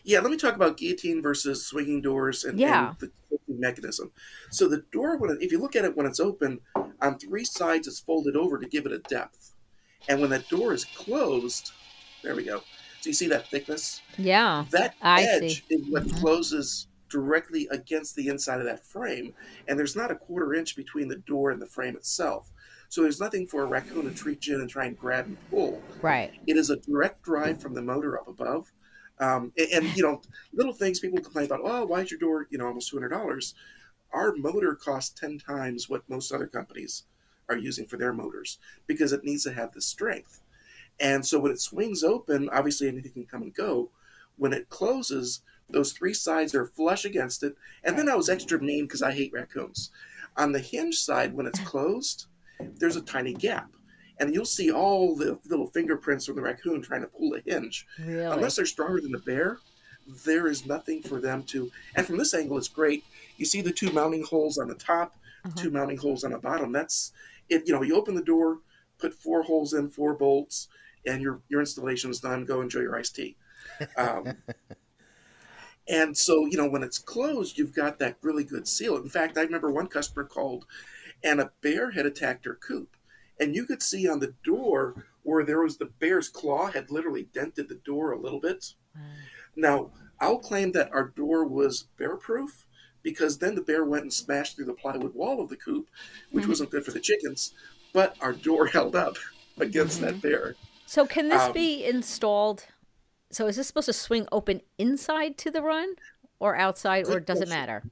Yeah, let me talk about guillotine versus swinging doors and, Yeah. and the mechanism. So the door, when it, if you look at it when it's open, on three sides it's folded over to give it a depth, and when that door is closed, there we go. So you see that thickness? Yeah. That I edge see. is what mm-hmm. closes directly against the inside of that frame, and there's not a quarter inch between the door and the frame itself. So there's nothing for a raccoon to reach in and try and grab and pull. Right. It is a direct drive from the motor up above. Um, and, and, you know, little things people complain about. Oh, why is your door, you know, almost two hundred dollars? Our motor costs ten times what most other companies are using for their motors because it needs to have the strength. And so when it swings open, obviously anything can come and go. When it closes, those three sides are flush against it. And then I was extra mean because I hate raccoons. On the hinge side, when it's closed, there's a tiny gap. And you'll see all the little fingerprints from the raccoon trying to pull the hinge. Really. Unless they're stronger than a bear, there is nothing for them to. And from this angle, it's great. You see the two mounting holes on the top, two mounting holes on the bottom. That's it. You know, you open the door, put four holes in, four bolts, and your your installation is done. Go enjoy your iced tea. Um, and so, you know, when it's closed, you've got that really good seal. In fact, I remember one customer called, and a bear had attacked her coop, and you could see on the door where there was the bear's claw had literally dented the door a little bit. Now, I'll claim that our door was bear proof because then the bear went and smashed through the plywood wall of the coop, which wasn't good for the chickens, but our door held up against that bear. So can this Um, be installed? So is this supposed to swing open inside to the run or outside, or does it matter?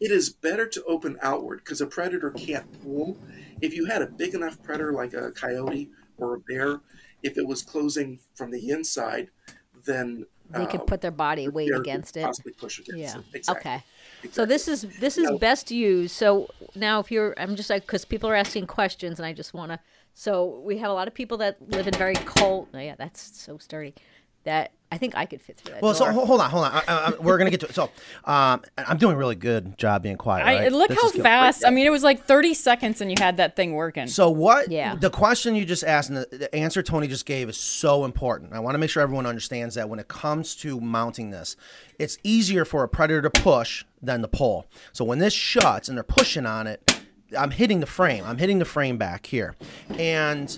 It is better to open outward because a predator can't pull. If you had a big enough predator like a coyote or a bear, if it was closing from the inside, then They uh, can put their body weight against it. Possibly push against Yeah. it. Exactly. Okay. So this is this is No. best used. So now, if you're, I'm just like because people are asking questions, and I just want to. So we have a lot of people that live in very cold. Oh, yeah, that's so sturdy. That I think I could fit through that. Well, so door. ho- hold on, hold on. I, I, I- we're gonna get to it. So, um, I'm doing a really good job being quiet. I look This how is good. fast. I mean, it was like 30 seconds and you had that thing working. So what? Yeah. The question you just asked and the, the answer Tony just gave is so important. I want to make sure everyone understands that when it comes to mounting this, it's easier for a predator to push than to pull. So when this shuts and they're pushing on it, I'm hitting the frame. I'm hitting the frame back here, and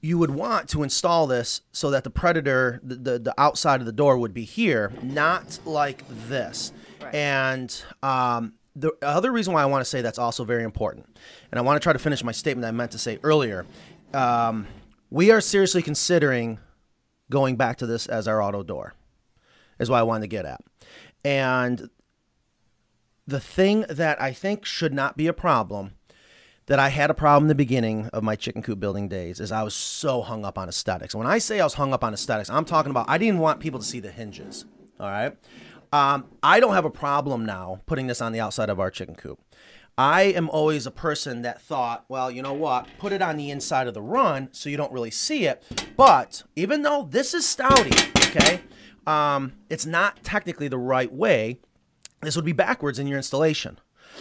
you would want to install this so that the predator, the, the, the outside of the door would be here, not like this. And um, the other reason why I want to say that's also very important, and I want to try to finish my statement I meant to say earlier. Um, we are seriously considering going back to this as our auto door, is what I wanted to get at. And the thing that I think should not be a problem that I had a problem in the beginning of my chicken coop building days is I was so hung up on aesthetics. When I say I was hung up on aesthetics, I'm talking about I didn't want people to see the hinges. All right. Um, I don't have a problem now putting this on the outside of our chicken coop. I am always a person that thought, well, you know what? Put it on the inside of the run so you don't really see it. But even though this is stouty, okay, um, it's not technically the right way. This would be backwards in your installation.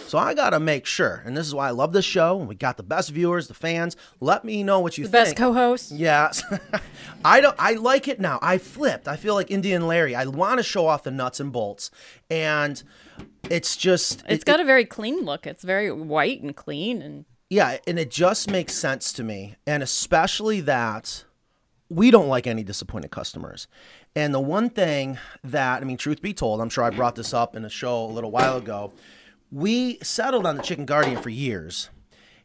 So I gotta make sure, and this is why I love this show. We got the best viewers, the fans. Let me know what you The think. best co-host. Yes, I don't. I like it now. I flipped. I feel like Indian Larry. I want to show off the nuts and bolts, and it's just It's it- got a very clean look. It's very white and clean and yeah, and it just makes sense to me, and especially that we don't like any disappointed customers. And the one thing that I mean, truth be told, I'm sure I brought this up in a show a little while ago. We settled on the Chicken Guardian for years,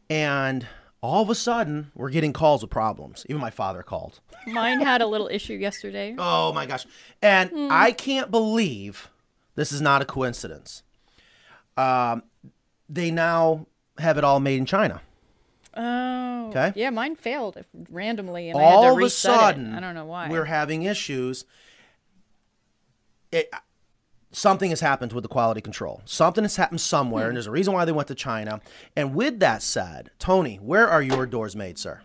and all of a sudden, we're getting calls with problems. Even my father called. mine had a little issue yesterday. Oh my gosh. And I can't believe this is not a coincidence. Um, they now have it all made in China. Oh. Okay. Yeah, mine failed randomly and I had to all of a reset it. sudden, I don't know why. we're having issues. It, something has happened with the quality control. Something has happened somewhere, Hmm. and there's a reason why they went to China. And with that said, Tony, where are your doors made, sir?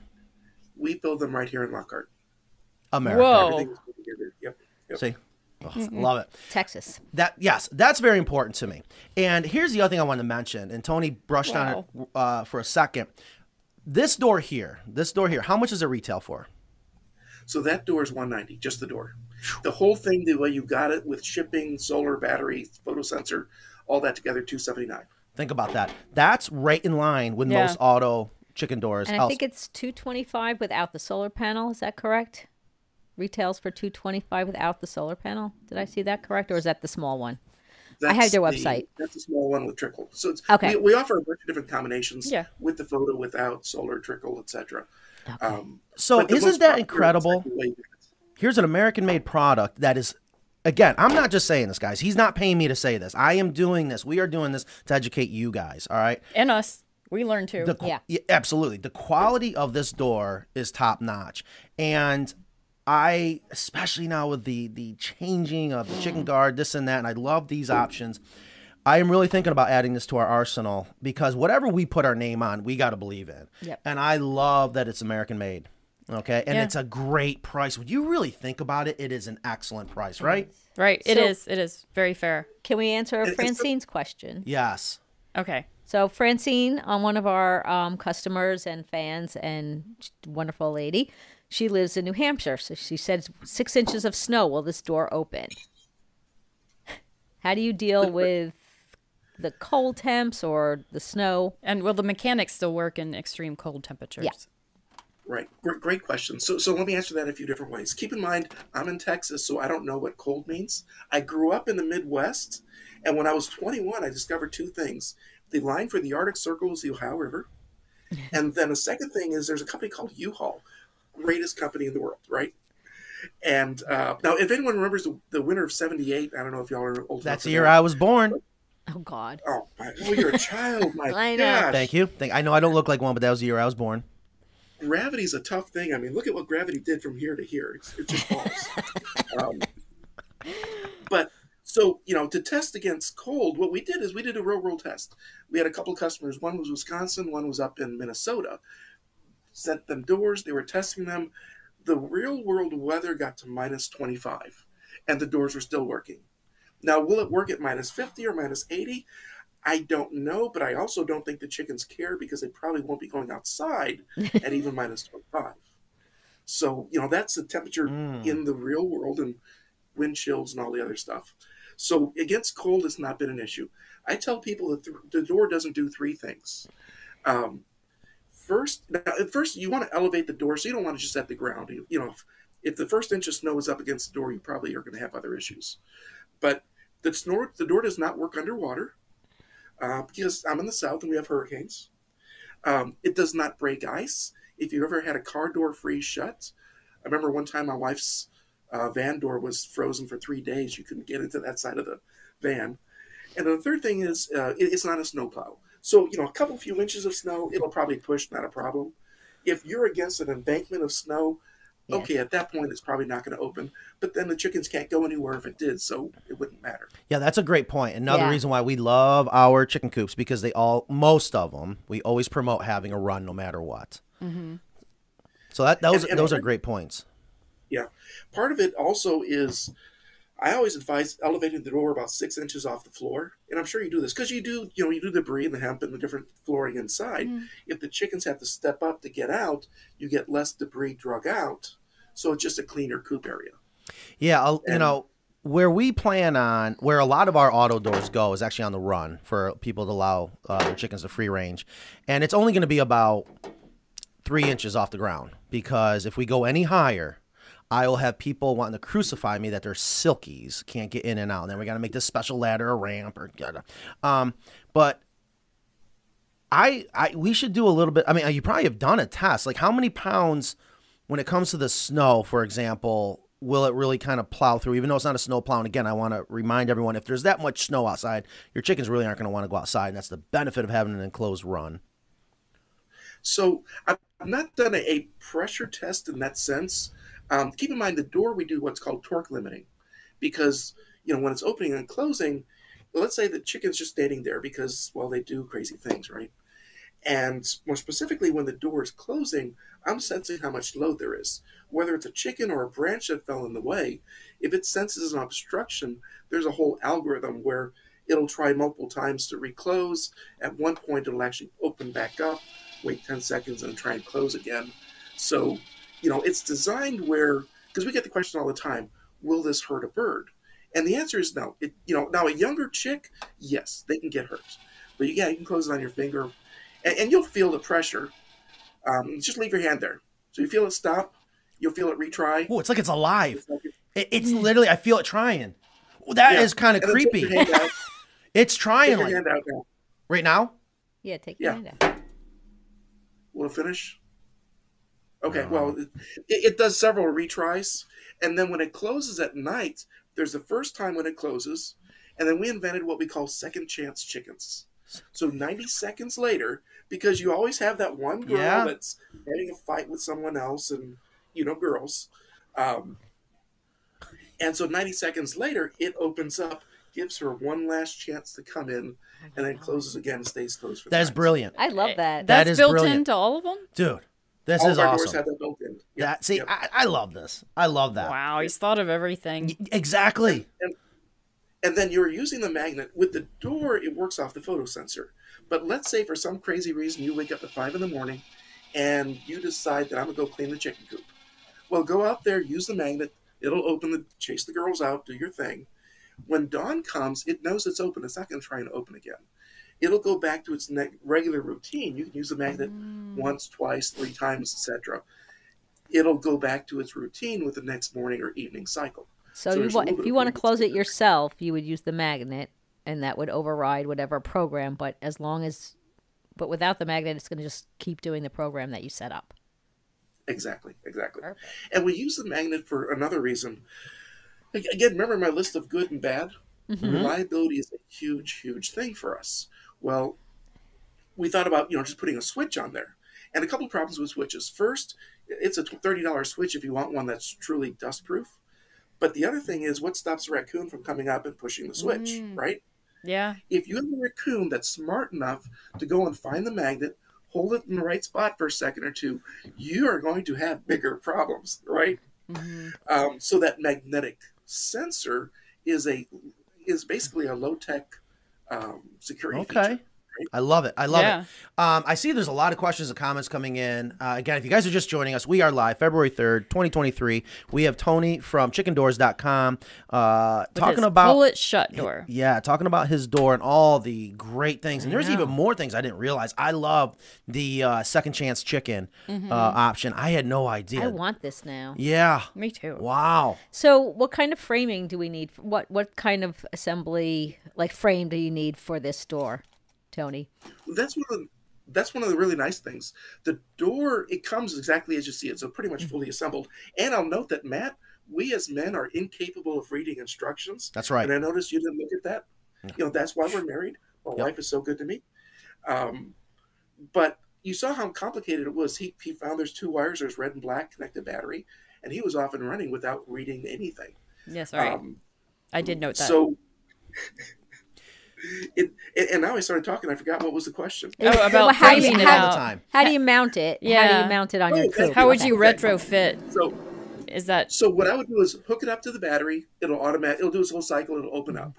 We build them right here in Lockhart. America. Whoa. Everything is together. Yep. yep. See, Oh, love it. Texas. That yes, that's very important to me. And here's the other thing I wanted to mention, and Tony brushed on it uh, for a second. This door here, this door here, how much does it retail for? So that door is 190, just the door. The whole thing, the way you got it with shipping, solar, battery, photo sensor, all that together, 279. Think about that. That's right in line with Yeah. most auto chicken doors. And I else- think it's 225 without the solar panel. Is that correct? Retails for 225 without the solar panel. Did I see that correct, or is that the small one? I have their the- website. that's a small one with trickle. So it's, Okay. we, we offer a bunch of different combinations Yeah. with the photo, without, solar, trickle, etc. Um, so. Isn't that popular is incredible? Like the way you get it. Here's an American-made product that is. Again, I'm not just saying this, guys. He's not paying me to say this. I am doing this. We are doing this to educate you guys. All right. and us. We learned too. The, qu- Yeah. absolutely. The quality of this door is top notch, and I, especially now with the the changing of the chicken guard, this and that, and I love these options. I am really thinking about adding this to our arsenal because whatever we put our name on, we got to believe in. Yep. And I love that it's American made. Okay, and Yeah. it's a great price. When you really think about it, it is an excellent price, right? right. It So- is. It is very fair. Can we answer it's- Francine's question? Yes. Okay. So Francine, on one of our um, customers and fans, and wonderful lady, she lives in New Hampshire. So she said six inches of snow. Will this door open? How do you deal with the cold temps or the snow? And will the mechanics still work in extreme cold temperatures? Yeah. Right. Great, great question. So, so let me answer that a few different ways. Keep in mind, I'm in Texas, so I don't know what cold means. I grew up in the Midwest, and when I was 21, I discovered two things. The line for the Arctic Circle is the Ohio River. and then the second thing is there's a company called U-Haul, greatest company in the world, right? And uh, now, if anyone remembers the, the winter of 78, I don't know if y'all are old That's the year that. I was born. Oh God. Oh, my, oh, you're a child. My I know. gosh. Thank you. Thank, I know I don't look like one, but that was the year I was born. Gravity's a tough thing. I mean, look at what gravity did from here to here. It's, it's just falls. um, but so you know, to test against cold, what we did is we did a real world test. We had a couple of customers. One was Wisconsin. One was up in Minnesota. Sent them doors. They were testing them. The real world weather got to minus twenty five, and the doors were still working. Now, will it work at minus fifty or minus eighty? I don't know, but I also don't think the chickens care because they probably won't be going outside at even minus 25. So, you know, that's the temperature in the real world and wind chills and all the other stuff. So, against cold it's not been an issue. I tell people that the, the door doesn't do three things. Um, first, now, at first you want to elevate the door, so you don't want to just at the ground. You, you know, if, if the first inch of snow is up against the door, you probably are going to have other issues. But the snore, the door does not work underwater uh, because I'm in the south and we have hurricanes. Um, it does not break ice. If you ever had a car door freeze shut, I remember one time my wife's uh, van door was frozen for three days. You couldn't get into that side of the van. And the third thing is, uh, it, it's not a snowplow. So, you know, a couple few inches of snow, it'll probably push, not a problem. If you're against an embankment of snow, Yes. okay, at that point, it's probably not going to open. But then the chickens can't go anywhere if it did, so it wouldn't matter. Yeah, that's a great point. Another Yeah. reason why we love our chicken coops because they all, most of them, we always promote having a run no matter what. Mm-hmm. So that those And- and- those are great points. Yeah. Part of it also is I always advise elevating the door about six inches off the floor. And I'm sure you do this because you do, you know, you do the brie and the hemp and the different flooring inside. If the chickens have to step up to get out, you get less debris drug out. So it's just a cleaner coop area. Yeah, I'll- you And- know, where we plan on, where a lot of our auto doors go is actually on the run for people to allow uh, their chickens to free range. And it's only going to be about three inches off the ground because if we go any higher, I will have people wanting to crucify me that they're silkies, can't get in and out. And then we got to make this special ladder or ramp or, um, but I, I, we should do a little bit. I mean, you probably have done a test. Like, how many pounds, when it comes to the snow, for example, will it really kind of plow through? Even though it's not a snow plow. And again, I want to remind everyone: if there's that much snow outside, your chickens really aren't going to want to go outside, and that's the benefit of having an enclosed run. So I've not done a, pressure test in that sense. Um, keep in mind the door we do what's called torque limiting, because you know when it's opening and closing, let's say the chicken's just standing there because well they do crazy things, right? And more specifically, when the door is closing, I'm sensing how much load there is. Whether it's a chicken or a branch that fell in the way, if it senses an obstruction, there's a whole algorithm where it'll try multiple times to reclose. At one point, it'll actually open back up, wait 10 seconds, and try and close again. So, you know, it's designed where, because we get the question all the time, will this hurt a bird? And the answer is no. It, you know, now a younger chick, yes, they can get hurt. But yeah, you can close it on your finger, and, and you'll feel the pressure. Um, just leave your hand there. So you feel it stop, you'll feel it retry. Oh, it's like it's alive. It's like it- It, it's literally, I feel it trying. Well, that is Yeah. kind of and then take creepy. your hand out. It's Take trying your like hand out now. right now. Yeah, take Yeah. your hand out. Will it finish? Okay, No. well, it, it does several retries, and then when it closes at night, there's the first time when it closes, and then we invented what we call second chance chickens. So 90 seconds later, because you always have that one girl Yeah. that's having a fight with someone else, and you know, girls. Um, and so 90 seconds later, it opens up, gives her one last chance to come in, and then closes again and stays closed for That is brilliant, I love that. That That's built brilliant. into all of them. dude. This All is of our doors awesome. have that built in. Yep, That see, yep. I, I love this. I love that. Wow, he's thought of everything. Y- Exactly. and then you're using the magnet. With the door it works off the photo sensor but let's say for some crazy reason you wake up at five in the morning and you decide that i'm going to go clean the chicken coop. Well go out there use the magnet. It'll open the chase the girls out do your thing. When dawn comes it knows it's open. It's not going to try and open again. It'll go back to its regular routine. You can use the magnet mm. once twice three times etc it'll go back to its routine with the next morning or evening cycle So, So you want, if you want to close it yourself, you would use the magnet, and that would override whatever program. But as long as, but without the magnet, it's going to just keep doing the program that you set up. Exactly, exactly. Perfect. And we use the magnet for another reason. Again, remember my list of good and bad? Mm-hmm. Mm-hmm. Reliability is a huge, huge thing for us. Well, we thought about, you know, just putting a switch on there. And a couple of problems with switches. First, it's a $30 switch if you want one that's truly dust proof. But the other thing is what stops a raccoon from coming up and pushing the switch, right? Yeah. If you have a raccoon that's smart enough to go and find the magnet, hold it in the right spot for a second or two, you are going to have bigger problems, right? Um, so that magnetic sensor is a is basically a low tech um, security Okay. feature. Great. I love it. I love Yeah. it. Um, I see there's a lot of questions and comments coming in. Uh, again, if you guys are just joining us, we are live February 3rd, 2023. We have Tony from chickendoors.com uh, With talking about. pull it shut door. Yeah, talking about his door and all the great things. And there's know. even more things I didn't realize. I love the uh, second chance chicken Mhm. uh, option. I had no idea. I want this now. yeah. Me too. Wow. So, what kind of framing do we need? What what kind of assembly, like frame, do you need for this door, Tony? That's one of the that's one of the really nice things. The door it comes exactly as you see it, so pretty much fully assembled. And I'll note that Matt, we as men are incapable of reading instructions. That's right. And I noticed you didn't look at that. You know, that's why we're married. My Yep. wife is so good to me. Um, but you saw how complicated it was. He he found there's two wires, there's red and black connected battery, and he was off and running without reading anything. Yes, right. Um, I did note that. so it, and- and now I started talking. I forgot what was the question. Oh, about Well, how do you- it how- out. time. How do you mount it? How do you mount it on your Oh, coop? How would you Okay. retrofit? So Is that So what I would do is hook it up to the battery. It'll automatic. It'll do its whole cycle. It'll open up.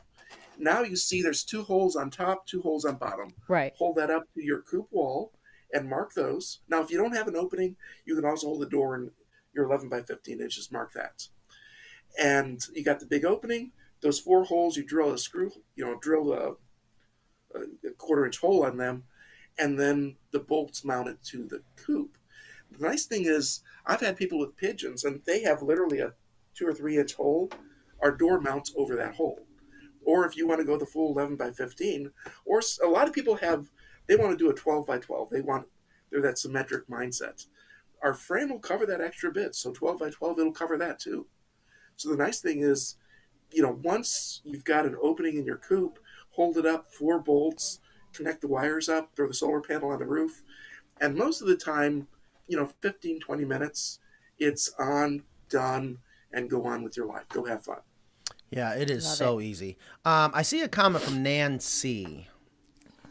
Now you see there's two holes on top, two holes on bottom. Right. Hold that up to your coop wall and mark those. Now, if you don't have an opening, you can also hold the door in your 11 by 15 inches. Mark that. And you got the big opening. Those four holes, you drill a screw. You know, drill a, a quarter inch hole on them, and then the bolts mounted to the coop. The nice thing is, I've had people with pigeons, and they have literally a two or three inch hole. Our door mounts over that hole. Or if you want to go the full 11 by 15, or a lot of people have, they want to do a 12 by 12. They want, they're that symmetric mindset. Our frame will cover that extra bit. So 12 by 12, it'll cover that too. So the nice thing is, you know, once you've got an opening in your coop, hold it up, four bolts, connect the wires up, throw the solar panel on the roof. And most of the time, you know, 15, 20 minutes, it's on, done, and go on with your life. Go have fun. Yeah, it is Love so easy. Um, I see a comment from Nancy.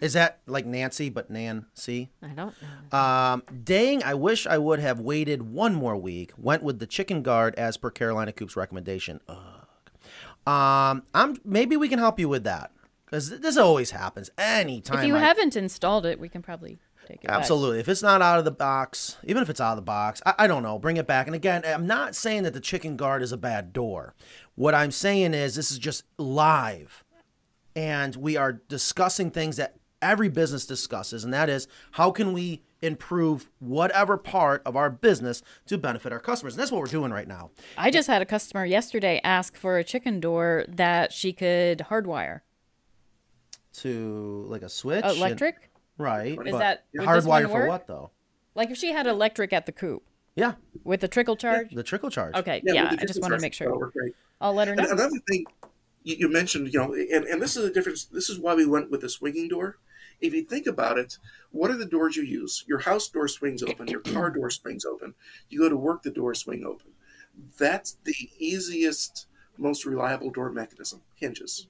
Is that like Nancy, but Nancy? I don't know. Um, dang, I wish I would have waited one more week. Went with the chicken guard as per Carolina Coop's recommendation. Ugh. Um, I'm maybe we can help you with that because this always happens anytime. if you I- haven't installed it, we can probably take it back. Absolutely. If it's not out of the box, even if it's out of the box, I, I don't know, bring it back. And again, I'm not saying that the chicken guard is a bad door. What I'm saying is this is just live. And we are discussing things that every business discusses, and that is how can we improve whatever part of our business to benefit our customers. And that's what we're doing right now. I just had a customer yesterday ask for a chicken door that she could hardwire. To like a switch. and- Electric? right. Is but that- would this one hardwired for what though? Like if she had electric at the coop Yeah. with the trickle charge? The trickle charge. Okay, with yeah, I just different wanted to make sure. I'll let her And know. another thing you, you mentioned, you know, and, and this is the difference. This is why we went with the swinging door. If you think about it, what are the doors you use? Your house door swings open. Your car door swings open. You go to work, the door swing open. That's the easiest, most reliable door mechanism. Hinges.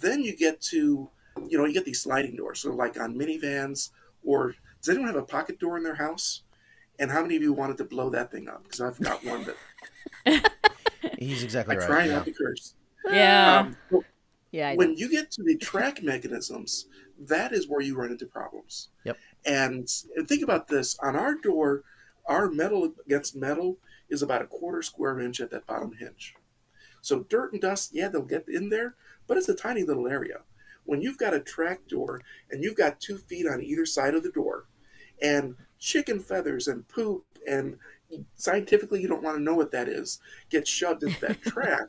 Then you get to, you know, you get these sliding doors. So like on minivans, or does anyone have a pocket door in their house? And how many of you wanted to blow that thing up? Because I've got one that He's I exactly right. try yeah. not to curse. Yeah. Um, well, Yeah. I when know. you get to the track mechanisms, that is where you run into problems. Yep. And, and think about this: on our door, our metal against metal is about a quarter square inch at that bottom hinge. So dirt and dust, yeah, they'll get in there, but it's a tiny little area. When you've got a track door and you've got two feet on either side of the door, and chicken feathers and poop and scientifically you don't want to know what that is get shoved into that track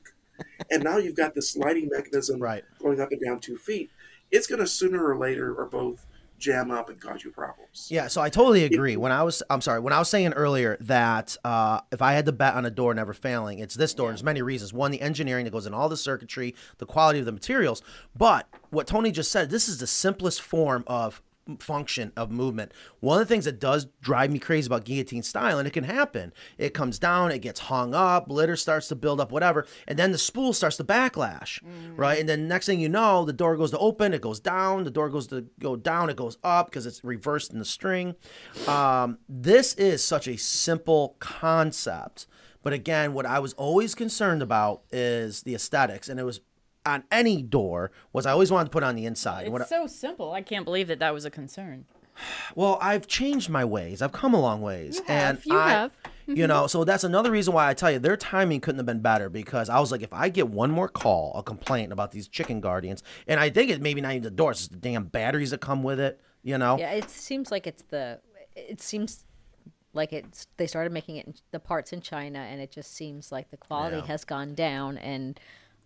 and now you've got the sliding mechanism Right. going up and down two feet, it's going to sooner or later or both jam up and cause you problems. Yeah, so I totally agree. When I was, I'm sorry, when I was saying earlier that uh, if I had to bet on a door never failing, it's this door. and There's many reasons. One, the engineering that goes in all the circuitry, the quality of the materials. But what Tony just said, this is the simplest form of function of movement. One of the things that does drive me crazy about guillotine style, and it can happen, it comes down, it gets hung up, litter starts to build up, whatever, and then the spool starts to backlash, right? And then next thing you know, the door goes to open, it goes down, the door goes to go down, it goes up because it's reversed in the string. Um, this is such a simple concept. But again, what I was always concerned about is the aesthetics, and it was on any door was I always wanted to put on the inside. What I- It's so simple. I can't believe that that was a concern. well, I've changed my ways. I've come a long ways, You and have, you I, have. You know, so that's another reason why I tell you their timing couldn't have been better because I was like, if I get one more call, a complaint about these chicken guardians, and I think it maybe not even the doors, it's the damn batteries that come with it. You know, Yeah, it seems like it's the. It seems like it's they started making it in the parts in China, and it just seems like the quality Yeah. has gone down. And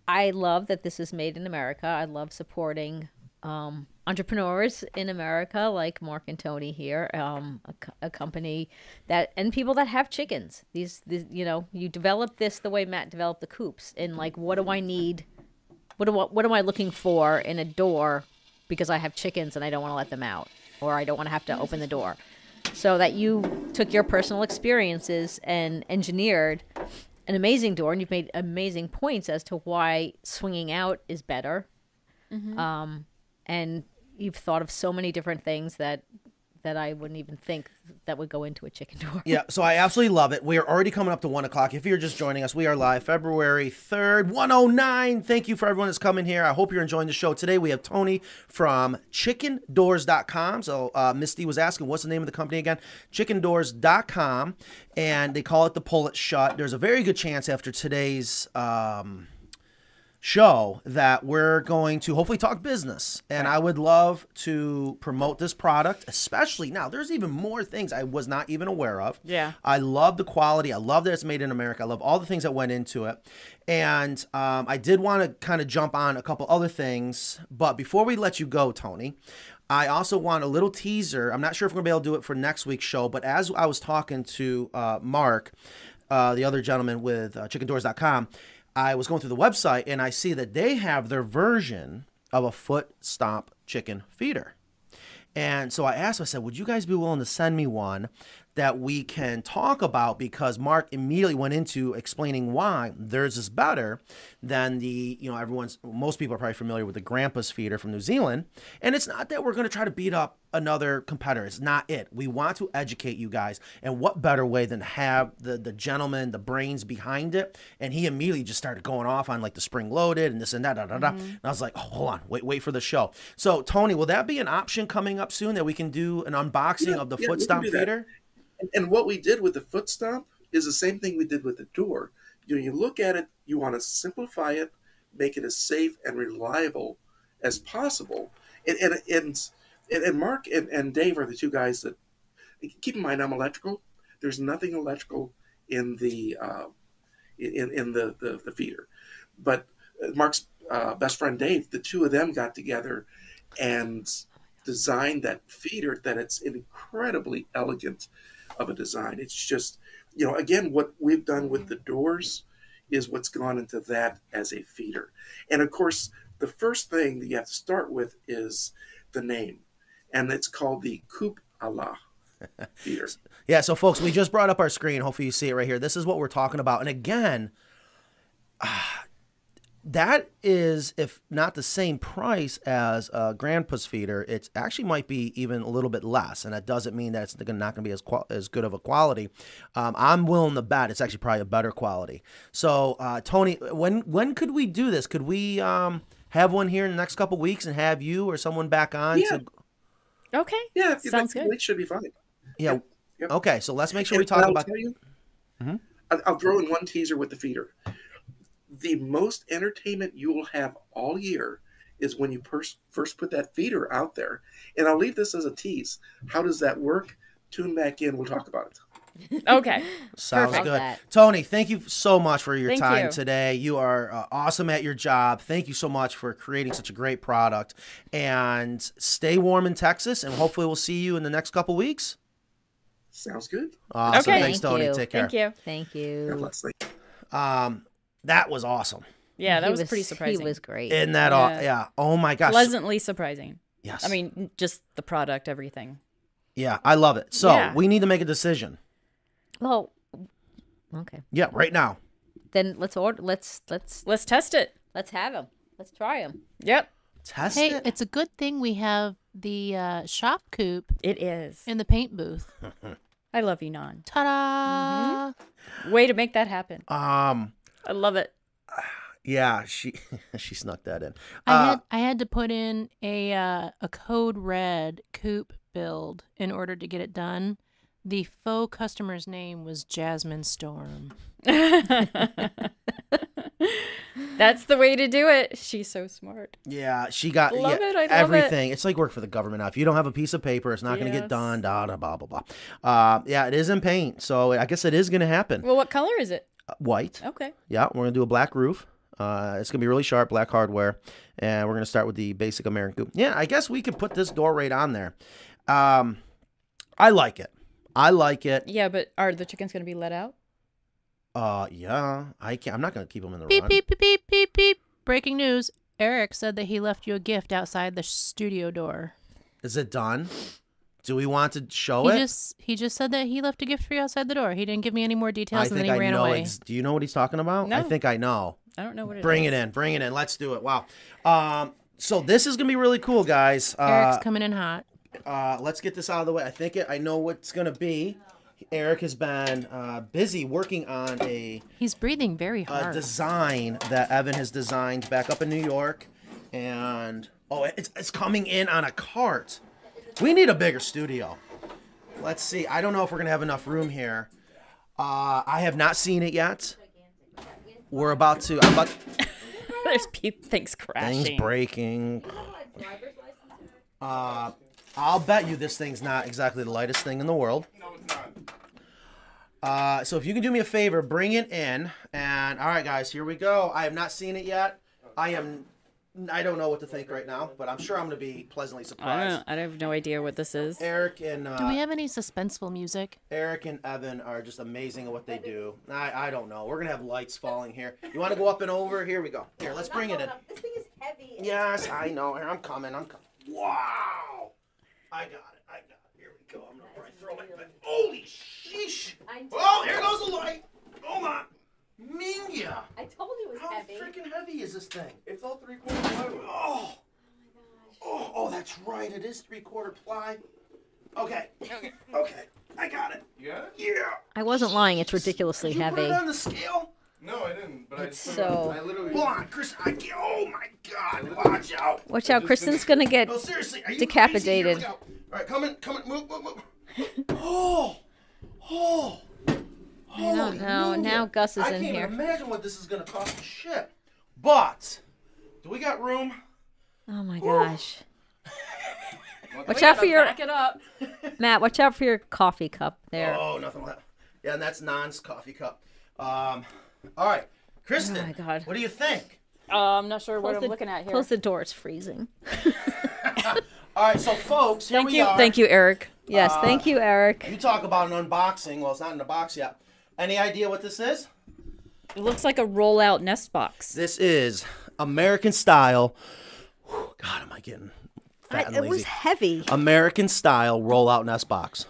I love that this is made in America. I love supporting um, entrepreneurs in America, like Mark and Tony here, um, a, a company that and people that have chickens. These, these, you know, you develop this the way Matt developed the coops, and like, what do I need? What do I, what am I looking for in a door because I have chickens and I don't want to let them out or I don't want to have to open the door. So that you took your personal experiences and engineered an amazing door and you've made amazing points as to why swinging out is better. Um, and you've thought of so many different things that that I wouldn't even think that would go into a chicken door. Yeah, so I absolutely love it. We are already coming up to one o'clock. If you're just joining us, we are live February 3rd, 109. Thank you for everyone that's coming here. I hope you're enjoying the show. Today we have Tony from chickendoors.com. So uh, Misty was asking, what's the name of the company again? Chickendoors.com. And they call it the Pull It Shut. There's a very good chance after today's. Um, show that we're going to hopefully talk business. And I would love to promote this product, especially now. There's even more things I was not even aware of. Yeah. I love the quality. I love that it's made in America. I love all the things that went into it. And um, I did want to kind of jump on a couple other things. But before we let you go, Tony, I also want a little teaser. I'm not sure if we're going to be able to do it for next week's show, but as I was talking to uh, Mark, uh, the other gentleman with uh, chickendoors.com, I was going through the website and I see that they have their version of a foot stomp chicken feeder. And so I asked, I said, would you guys be willing to send me one that we can talk about? Because Mark immediately went into explaining why theirs is better than the, you know, everyone's, most people are probably familiar with the Grandpa's feeder from New Zealand. And it's not that we're going to try to beat up another competitor. It's not it. We want to educate you guys. And what better way than have the, the gentleman, the brains behind it? And he immediately just started going off on like the spring loaded and this and that, da, da, da. Mm-hmm. And I was like, oh, hold on, wait, wait for the show. So, Tony, will that be an option coming up soon that we can do an unboxing Yeah, of the yeah, foot stomp do that. And, what we did with the foot stomp is the same thing we did with the door. You know, you look at it, you want to simplify it, make it as safe and reliable as possible. And and and, and, and Mark and, and Dave are the two guys that keep in mind I'm electrical. There's nothing electrical in the uh, in in the, the the feeder, but uh, Mark's uh, best friend Dave, the two of them got together and designed that feeder that it's incredibly elegant of a design. It's just, you know, again, what we've done with the doors is what's gone into that as a feeder. And of course, the first thing that you have to start with is the name, and it's called the Coupe Allah feeder. Yeah, so folks, we just brought up our screen. Hopefully, you see it right here. This is what we're talking about. And again, ah, that is, if not the same price as a Grandpa's feeder, it actually might be even a little bit less. And that doesn't mean that it's not going to be as qual- as good of a quality. Um, I'm willing to bet it's actually probably a better quality. So, uh, Tony, when when could we do this? Could we um, have one here in the next couple weeks and have you or someone back on? Yeah. To, Okay. Yeah, if Sounds good. It should be fine. yeah. Yep. Okay, so let's make sure we talk I'll about. tell you, Mhm. I'll throw in one teaser with the feeder. The most entertainment you will have all year is when you pers- first put that feeder out there. And I'll leave this as a tease. How does that work? Tune back in. We'll talk about it. Okay. Sounds Perfect. good. That. Tony, thank you so much for your Thank time you. today. You are uh, awesome at your job. Thank you so much for creating such a great product. And stay warm in Texas, and hopefully we'll see you in the next couple weeks. Sounds good. Awesome. Okay. Thanks, Thank Tony. you. Take care. Thank you. Thank you. Thank you. Um, that was awesome. Yeah, that He was, pretty surprising. He was great. Isn't that all? Yeah. Yeah. Oh my gosh. Pleasantly surprising. Yes. I mean, just the product, everything. yeah, I love it. So Yeah. we need to make a decision. well, okay. Yeah, right now. Then let's order. Let's let's Let's test it. let's have them. Let's try them. Yep. Test Hey, it. it's a good thing we have the uh, shop coop It is. in the paint booth. I love you, Nan. Ta-da! Way to make that happen. Um, I love it. Yeah, she she snuck that in. I Uh, had I had to put in a uh, a code red coop build in order to get it done. The faux customer's name was Jasmine Storm. That's the way to do it. She's so smart. Yeah, she got Love yeah, it, I love it. everything. It's like work for the government now. If you don't have a piece of paper, it's not going to get done. Da da blah blah blah. Uh, yeah, it is in paint, so I guess it is going to happen. Well, what color is it? White. Okay. Yeah, we're gonna do a black roof. Uh, it's gonna be really sharp, black hardware, and we're gonna start with the basic American coop. Yeah, I guess we could put this door right on there. Um, I like it. I like it. Yeah, but are the chickens going to be let out? Uh, yeah, I can. not I'm not gonna keep them in the Beep run. beep beep beep beep beep. Breaking news. Eric said that he left you a gift outside the studio door. Is it done? Do we want to show he it? just he just said that he left a gift for you outside the door. He didn't give me any more I details, and then he I ran know. away. ex- do you know what he's talking about? I think I know. I don't know what it is. Bring it in. Bring it in. Let's do it. Wow. Um, so this is gonna be really cool, guys. Uh, Eric's coming in hot. uh, let's get this out of the way. I think it, I know what's gonna be. Eric has been uh, busy working on a, He's breathing very a hard. design that Evan has designed back up in New York, and oh, it's, it's coming in on a cart. We need a bigger studio. Let's see. I don't know if we're gonna have enough room here. Uh, I have not seen it yet. We're about to. I'm about There's pe- things crashing. things breaking. Uh, I'll bet you this thing's not exactly the lightest thing in the world. No, it's not. Uh, so if you can do me a favor, bring it in. And all right, guys, here we go. I have not seen it yet. I am. I don't know what to think right now, but I'm sure I'm going to be pleasantly I surprised. don't. I have no idea what this is. Eric and Do we uh, have any suspenseful music? Eric and Evan are just amazing at what they do. I, I don't know. We're gonna have lights falling here. You want to go up and over? Here we go. Here, let's bring it in. This thing is heavy. Yes, I know. Here, I'm coming. I'm coming. Wow! I got it. I got it. Here we go. I'm gonna probably throw my back. Holy sheesh! Oh, here goes the light. Hold on. Minya! I told you it was How heavy. How freaking heavy is this thing? It's all three quarters plywood. Oh! Oh, my gosh. Oh, oh, that's right. It is three quarter ply. Okay. Okay. Okay. I got it. You got it? Yeah. I wasn't lying. It's ridiculously Did you put heavy. it on the scale? No, I didn't. But It's I just put it on- so- I literally. Hold on, Chris. I can't. Oh my God! Watch out! Watch out, Kristen's gonna get. No, seriously. Are you Decapitated. Crazy? Here we go. All right, come in, come in, move, move, move. Oh, oh. I don't know. moly. Now Gus is I in can't here. imagine what this is gonna cost the ship. But, do we got room? Oh my gosh. Watch out for your back it up. Matt. Watch out for your coffee cup there. Oh, nothing like that. Yeah, and that's Nan's coffee cup. Um, all right, Kristen. Oh my God. What do you think? Uh, I'm not sure what Close I'm looking at here. Close the door. It's freezing. All right, so folks, here Thank we you. are. Thank you, Eric. Yes. Uh, thank you, Eric. You talk about an unboxing. Well, it's not in the box yet. Any idea what this is? It looks like a roll-out nest box. This is American style. Whew, God, am I getting I, fat and it lazy? It was heavy. American style roll-out nest box.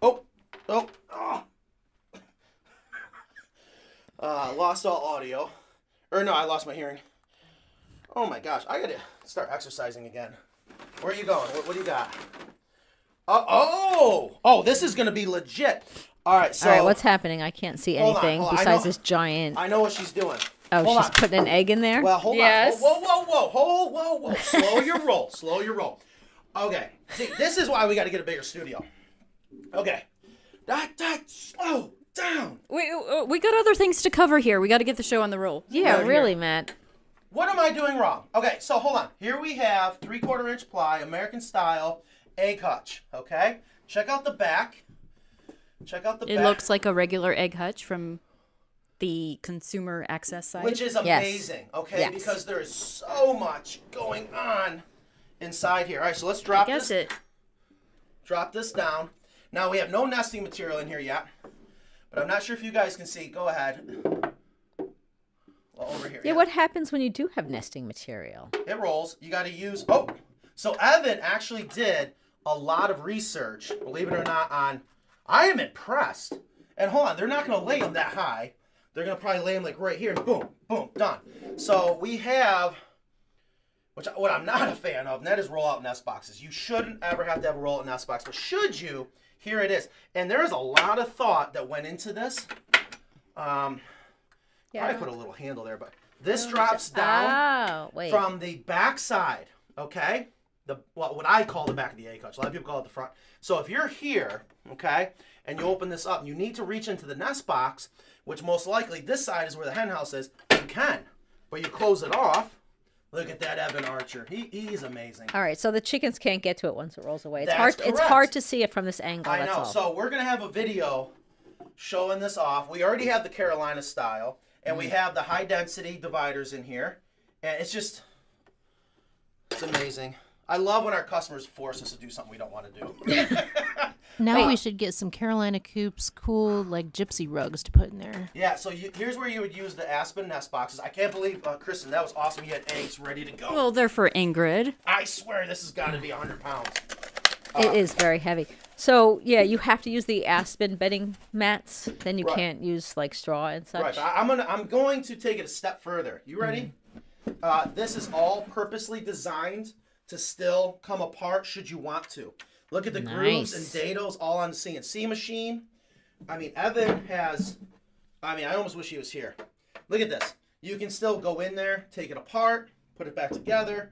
Oh, oh, oh. Uh, lost all audio. Or no, I lost my hearing. Oh my gosh, I gotta start exercising again. Where are you going? What, what do you got? Oh, oh, oh, this is gonna be legit. All right, so All right. What's happening? I can't see Hold on, anything hold on, I besides know- this giant. I know what she's doing. Oh, Hold she's on. putting an egg in there. Well, hold Yes. on. Whoa, whoa, whoa, whoa, whoa, whoa. Slow your roll. Slow your roll. Okay. See, this is why we got to get a bigger studio. Okay. That, that, slow down. We uh, we got other things to cover here. We got to get the show on the roll. yeah, here. really, Matt. What am I doing wrong? Okay, so hold on. Here we have three quarter inch ply, American style, egg hutch. Okay. Check out the back. Check out the It back. looks like a regular egg hutch from the consumer access side. which is Yes. amazing. Okay, Yes. because there is so much going on inside here. All right, so let's drop I guess this. it. Drop this down. Now we have no nesting material in here yet, but I'm not sure if you guys can see. Go ahead. Well, over here. Yeah. What happens when you do have nesting material? It rolls. You got to use. Oh, so Evan actually did a lot of research, believe it or not, on. I am impressed. And hold on, they're not going to lay them that high. They're going to probably lay them like right here. Boom, boom, done. So we have, which what I'm not a fan of, and that is roll-out nest boxes. You shouldn't ever have to have a roll-out nest box, but should you? Here it is. And there is a lot of thought that went into this. Um, Yeah. Probably put a little handle there, but This drops down Oh, from the back side, okay? The well, what I call the back of the egg hutch. A lot of people call it the front. So if you're here, okay, and you open this up, you need to reach into the nest box, which most likely this side is where the hen house is. You can, but you close it off. Look at that Evan Archer. He he's amazing. All right, so the chickens can't get to it once it rolls away. It's That's hard. It's hard to see it from this angle. I know. all. So we're gonna have a video showing this off. We already have the Carolina style, and Mm. we have the high density dividers in here, and it's just it's amazing. I love when our customers force us to do something we don't want to do. Now we should get some Carolina Coops cool like gypsy rugs to put in there. yeah. So you, here's where you would use the Aspen nest boxes. I can't believe, uh, Kristen, that was awesome. You had eggs ready to go. Well, they're for Ingrid. I swear this has got to be 100 pounds. It is very heavy. So yeah, you have to use the aspen bedding mats. Then you Right. can't use like straw and such. Right, I- I'm gonna I'm going to take it a step further. You ready? Uh, this is all purposely designed to still come apart should you want to. Look at the grooves and dados all on the CNC machine. I mean, Evan has. I mean, I almost wish he was here. Look at this. You can still go in there, take it apart, put it back together,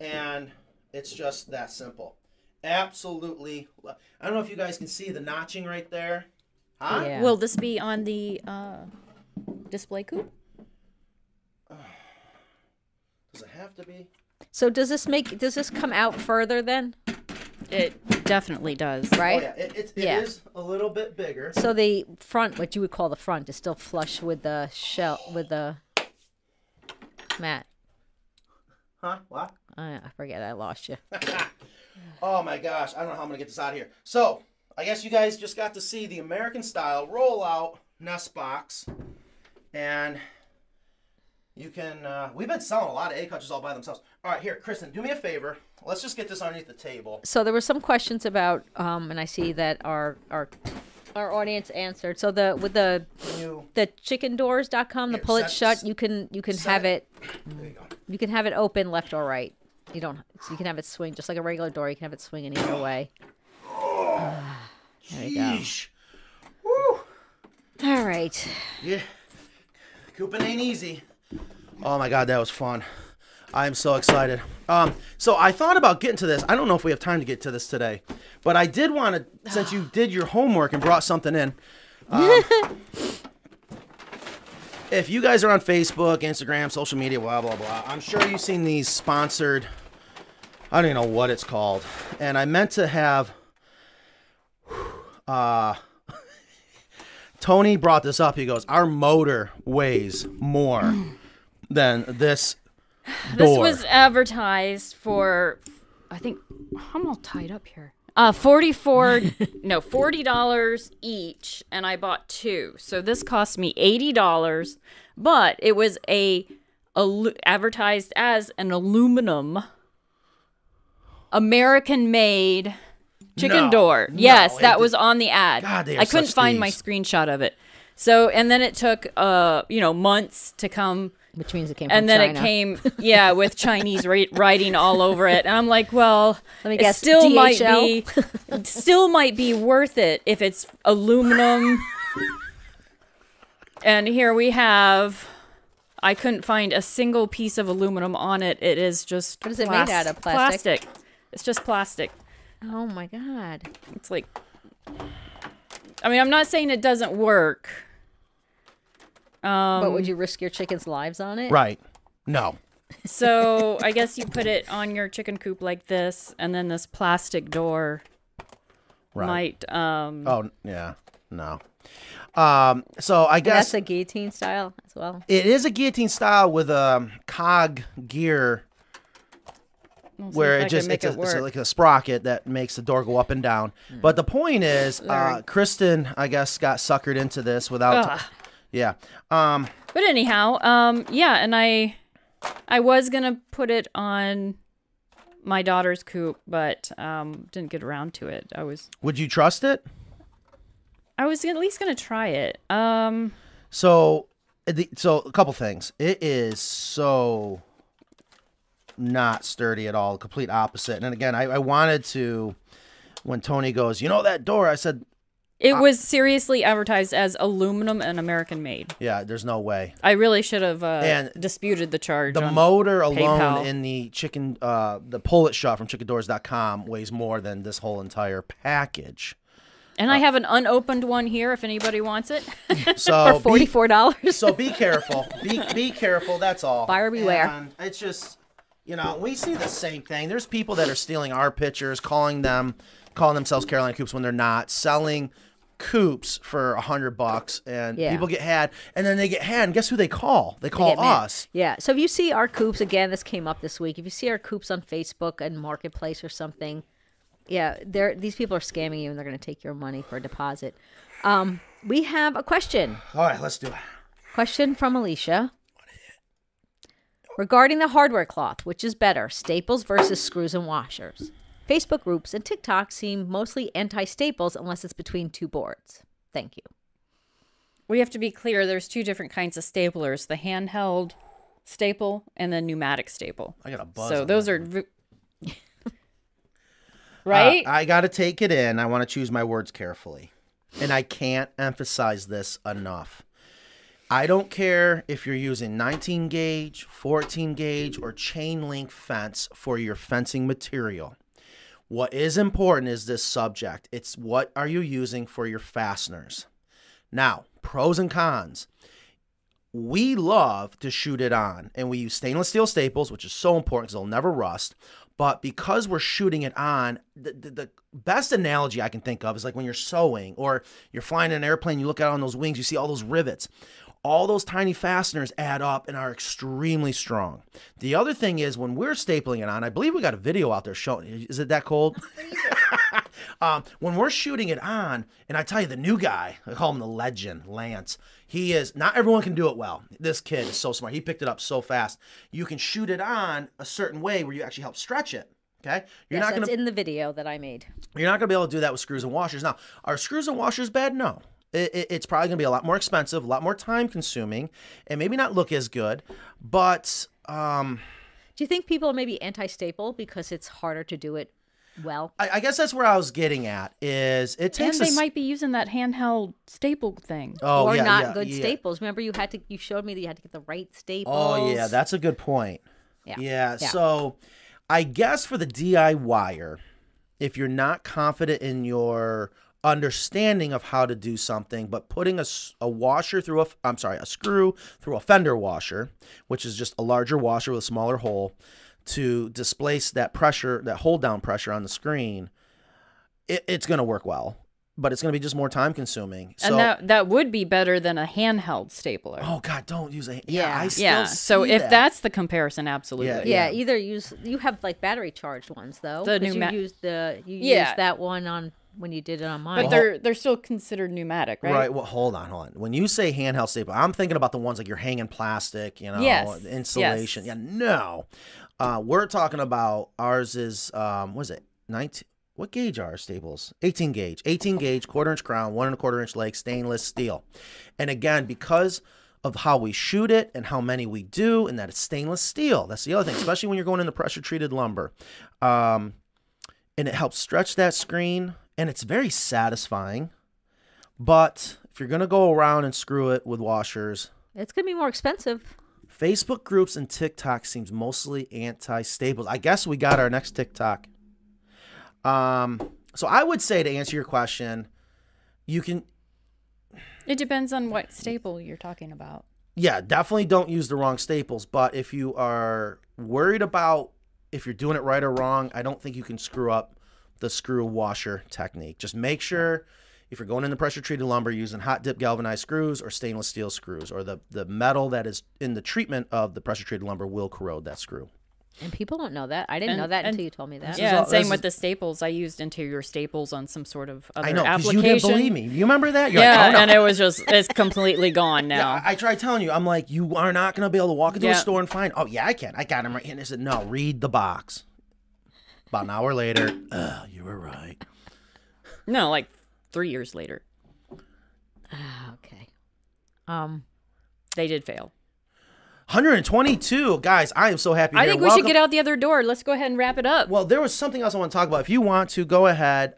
and it's just that simple. Absolutely. I don't know if you guys can see the notching right there. Huh? Yeah. Will this be on the uh, display coop? Does it have to be? So does this make does this come out further then? It definitely does. Right. Oh, yeah, it, it, it Yeah. is a little bit bigger. So the front, what you would call the front, is still flush with the shell with the mat. Huh? What? I, I forget. I lost you. Oh my gosh, I don't know how I'm gonna get this out of here. So, I guess you guys just got to see the American style rollout nest box, and you can. Uh, we've been selling a lot of egg hutches all by themselves. All right, here, Kristen, do me a favor. Let's just get this underneath the table. So there were some questions about, um, and I see that our our our audience answered. So the with the You, the chickendoors.com, the pull it shut, you can you can have it. it there you go. you can have it open left or right. You don't. So you can have it swing just like a regular door. You can have it swing in either way. Ah, there you go. Woo. All right. Yeah. Cooping ain't easy. Oh my god, that was fun. I'm so excited. Um, so I thought about getting to this. I don't know if we have time to get to this today, but I did want to, since you did your homework and brought something in. um, if you guys are on Facebook, Instagram, social media, blah blah blah, I'm sure you've seen these sponsored. I don't even know what it's called, and I meant to have. Uh, Tony brought this up. He goes, "Our motor weighs more than this This was advertised for, I think, I'm all tied up here. Uh, forty-four, no, forty dollars each, and I bought two. So this cost me eighty dollars, but it was a, alu- advertised as an aluminum, American-made chicken No, door. yes, it that did- was on the ad. God, they I couldn't such find my screenshot of it. So, and then it took, uh, you know, months to come Which means it came from China. and then China. it came yeah with chinese ri- writing all over it and i'm like well Let me it guess, still might DHL? be still might be worth it if it's aluminum and here we have i couldn't find a single piece of aluminum on it it is just What is it made out of? Plastic? plastic it's just plastic Oh my god. it's like i mean i'm not saying it doesn't work um but would you risk your chickens' lives on it? right. No. So I guess you put it on your chicken coop like this, and then this plastic door Right. might. Um, Oh yeah. No. Um. So I guess that's a guillotine style as well. it is a guillotine style with a cog gear I'll where it just it's, it a, it's like a sprocket that makes the door go up and down. Hmm. But the point is, uh, Kristen, I guess, got suckered into this without. Yeah. Um. But anyhow, um, yeah, and I, I was gonna put it on my daughter's coop, but um, didn't get around to it. I was, Would you trust it? I was at least gonna try it. Um, So, the, so a couple things. It is so not sturdy at all. Complete opposite. And again, I, I wanted to. When Tony goes, you know that door? I said, It was seriously advertised as aluminum and American made. Yeah, there's no way. I really should have uh, And disputed the charge. The motor alone in the chicken, uh, the pull it shut from chickendoors.com weighs more than this whole entire package. and I have an unopened one here if anybody wants it. So For forty four dollars. Be, so be careful. Be be careful. That's all. Buyer beware. And it's just, you know, we see the same thing. There's people that are stealing our pictures, calling them, calling themselves Carolina Coops when they're not, selling coops for a hundred bucks, and Yeah. people get had, and then they get had, and guess who they call? They They call mad. us. Yeah. So if you see our coops again, this came up this week. If you see our coops on Facebook and Marketplace or something, yeah, they're these people are scamming you and they're going to take your money for a deposit. Um, we have a question. All right, let's do it. Question from Alicia. Regarding the hardware cloth, which is better, staples versus screws and washers? Facebook groups and TikTok seem mostly anti staples unless it's between two boards. Thank you. we have to be clear. There's two different kinds of staplers: the handheld staple and the pneumatic staple. I got a buzz. So those are. v- right? Uh, I got to take it in. I want to choose my words carefully. And I can't emphasize this enough. I don't care if you're using 19 gauge, 14 gauge, or chain link fence for your fencing material. What is important is this subject. It's what are you using for your fasteners? Now, pros and cons. We love to shoot it on, and we use stainless steel staples, which is so important because they'll never rust. But because we're shooting it on, the, the, the best analogy I can think of is like when you're sewing or you're flying in an airplane, you look out on those wings, you see all those rivets. All those tiny fasteners add up and are extremely strong. The other thing is when we're stapling it on, I believe we got a video out there showing. Is it that cold? um, when we're shooting it on, and I tell you, the new guy, I call him the legend, Lance. He is not everyone can do it well. This kid is so smart. He picked it up so fast. You can shoot it on a certain way where you actually help stretch it. Okay, you're Yes, not that's gonna in the video that I made. you're not gonna be able to do that with screws and washers. Now, are screws and washers bad? No. It, it- it's probably gonna be a lot more expensive, a lot more time consuming, and maybe not look as good. But um, Do you think people are maybe anti staple because it's harder to do it well? I, I guess that's where I was getting at. Is it takes? and they a s- might be using that handheld staple thing. oh or yeah, not yeah, good yeah. staples. Remember, you had to. You showed me that you had to get the right staples. Oh yeah, that's a good point. Yeah. Yeah. Yeah. So, I guess for the DIYer, if you're not confident in your understanding of how to do something, but putting a, a washer through a, I'm sorry, a screw through a fender washer, which is just a larger washer with a smaller hole, to displace that pressure, that hold down pressure on the screen, it, it's going to work well. But it's going to be just more time consuming. So, and that that would be better than a handheld stapler. oh God, don't use a. Yeah, Yeah. I still yeah. So see if that. that's the comparison, absolutely. Yeah, yeah. either use you have like battery charged ones though. The pneuma- you used the you Yeah. used that one on when you did it on mine. But they're they're still considered pneumatic, right? Right. Well, hold on, hold on. When you say handheld staple, I'm thinking about the ones like you're hanging plastic, you know, Yes, insulation. yes. Yeah, no. Uh, we're talking about ours is um, what is it? 19. What gauge are our staples? 18 gauge. 18 gauge, quarter inch crown, one and a quarter inch leg, stainless steel. And again, because of how we shoot it and how many we do, and that it's stainless steel. That's the other thing, especially when you're going into pressure treated lumber. Um, and it helps stretch that screen, and it's very satisfying. But if you're gonna go around and screw it with washers, it's gonna be more expensive. Facebook groups and TikTok seems mostly anti-staples. I guess we got our next TikTok. Um, so I would say to answer your question, you can, It depends on what staple you're talking about. yeah, definitely don't use the wrong staples. But if you are worried about if you're doing it right or wrong, I don't think you can screw up the screw washer technique. Just make sure if you're going into pressure treated lumber using hot dip galvanized screws or stainless steel screws or the, the metal that is in the treatment of the pressure treated lumber will corrode that screw. And people don't know that. I didn't And- know that until you told me that. Yeah, all- and same this with is- the staples. I used interior staples on some sort of other I know application. you didn't believe me. You remember that? You're yeah, like, oh, no. and it was just it's completely gone now. Yeah, I, I tried telling you. I'm like, you are not gonna be able to walk into a store and find. Oh yeah, I can. I got him right here. And I said, no, read the box. About an hour later, Ugh, you were right. no, like three years later, Ah, okay. Um. they did fail. 122 guys. I am so happy. I here. think we Welcome- should get out the other door. Let's go ahead and wrap it up. Well, there was something else I want to talk about. If you want to, go ahead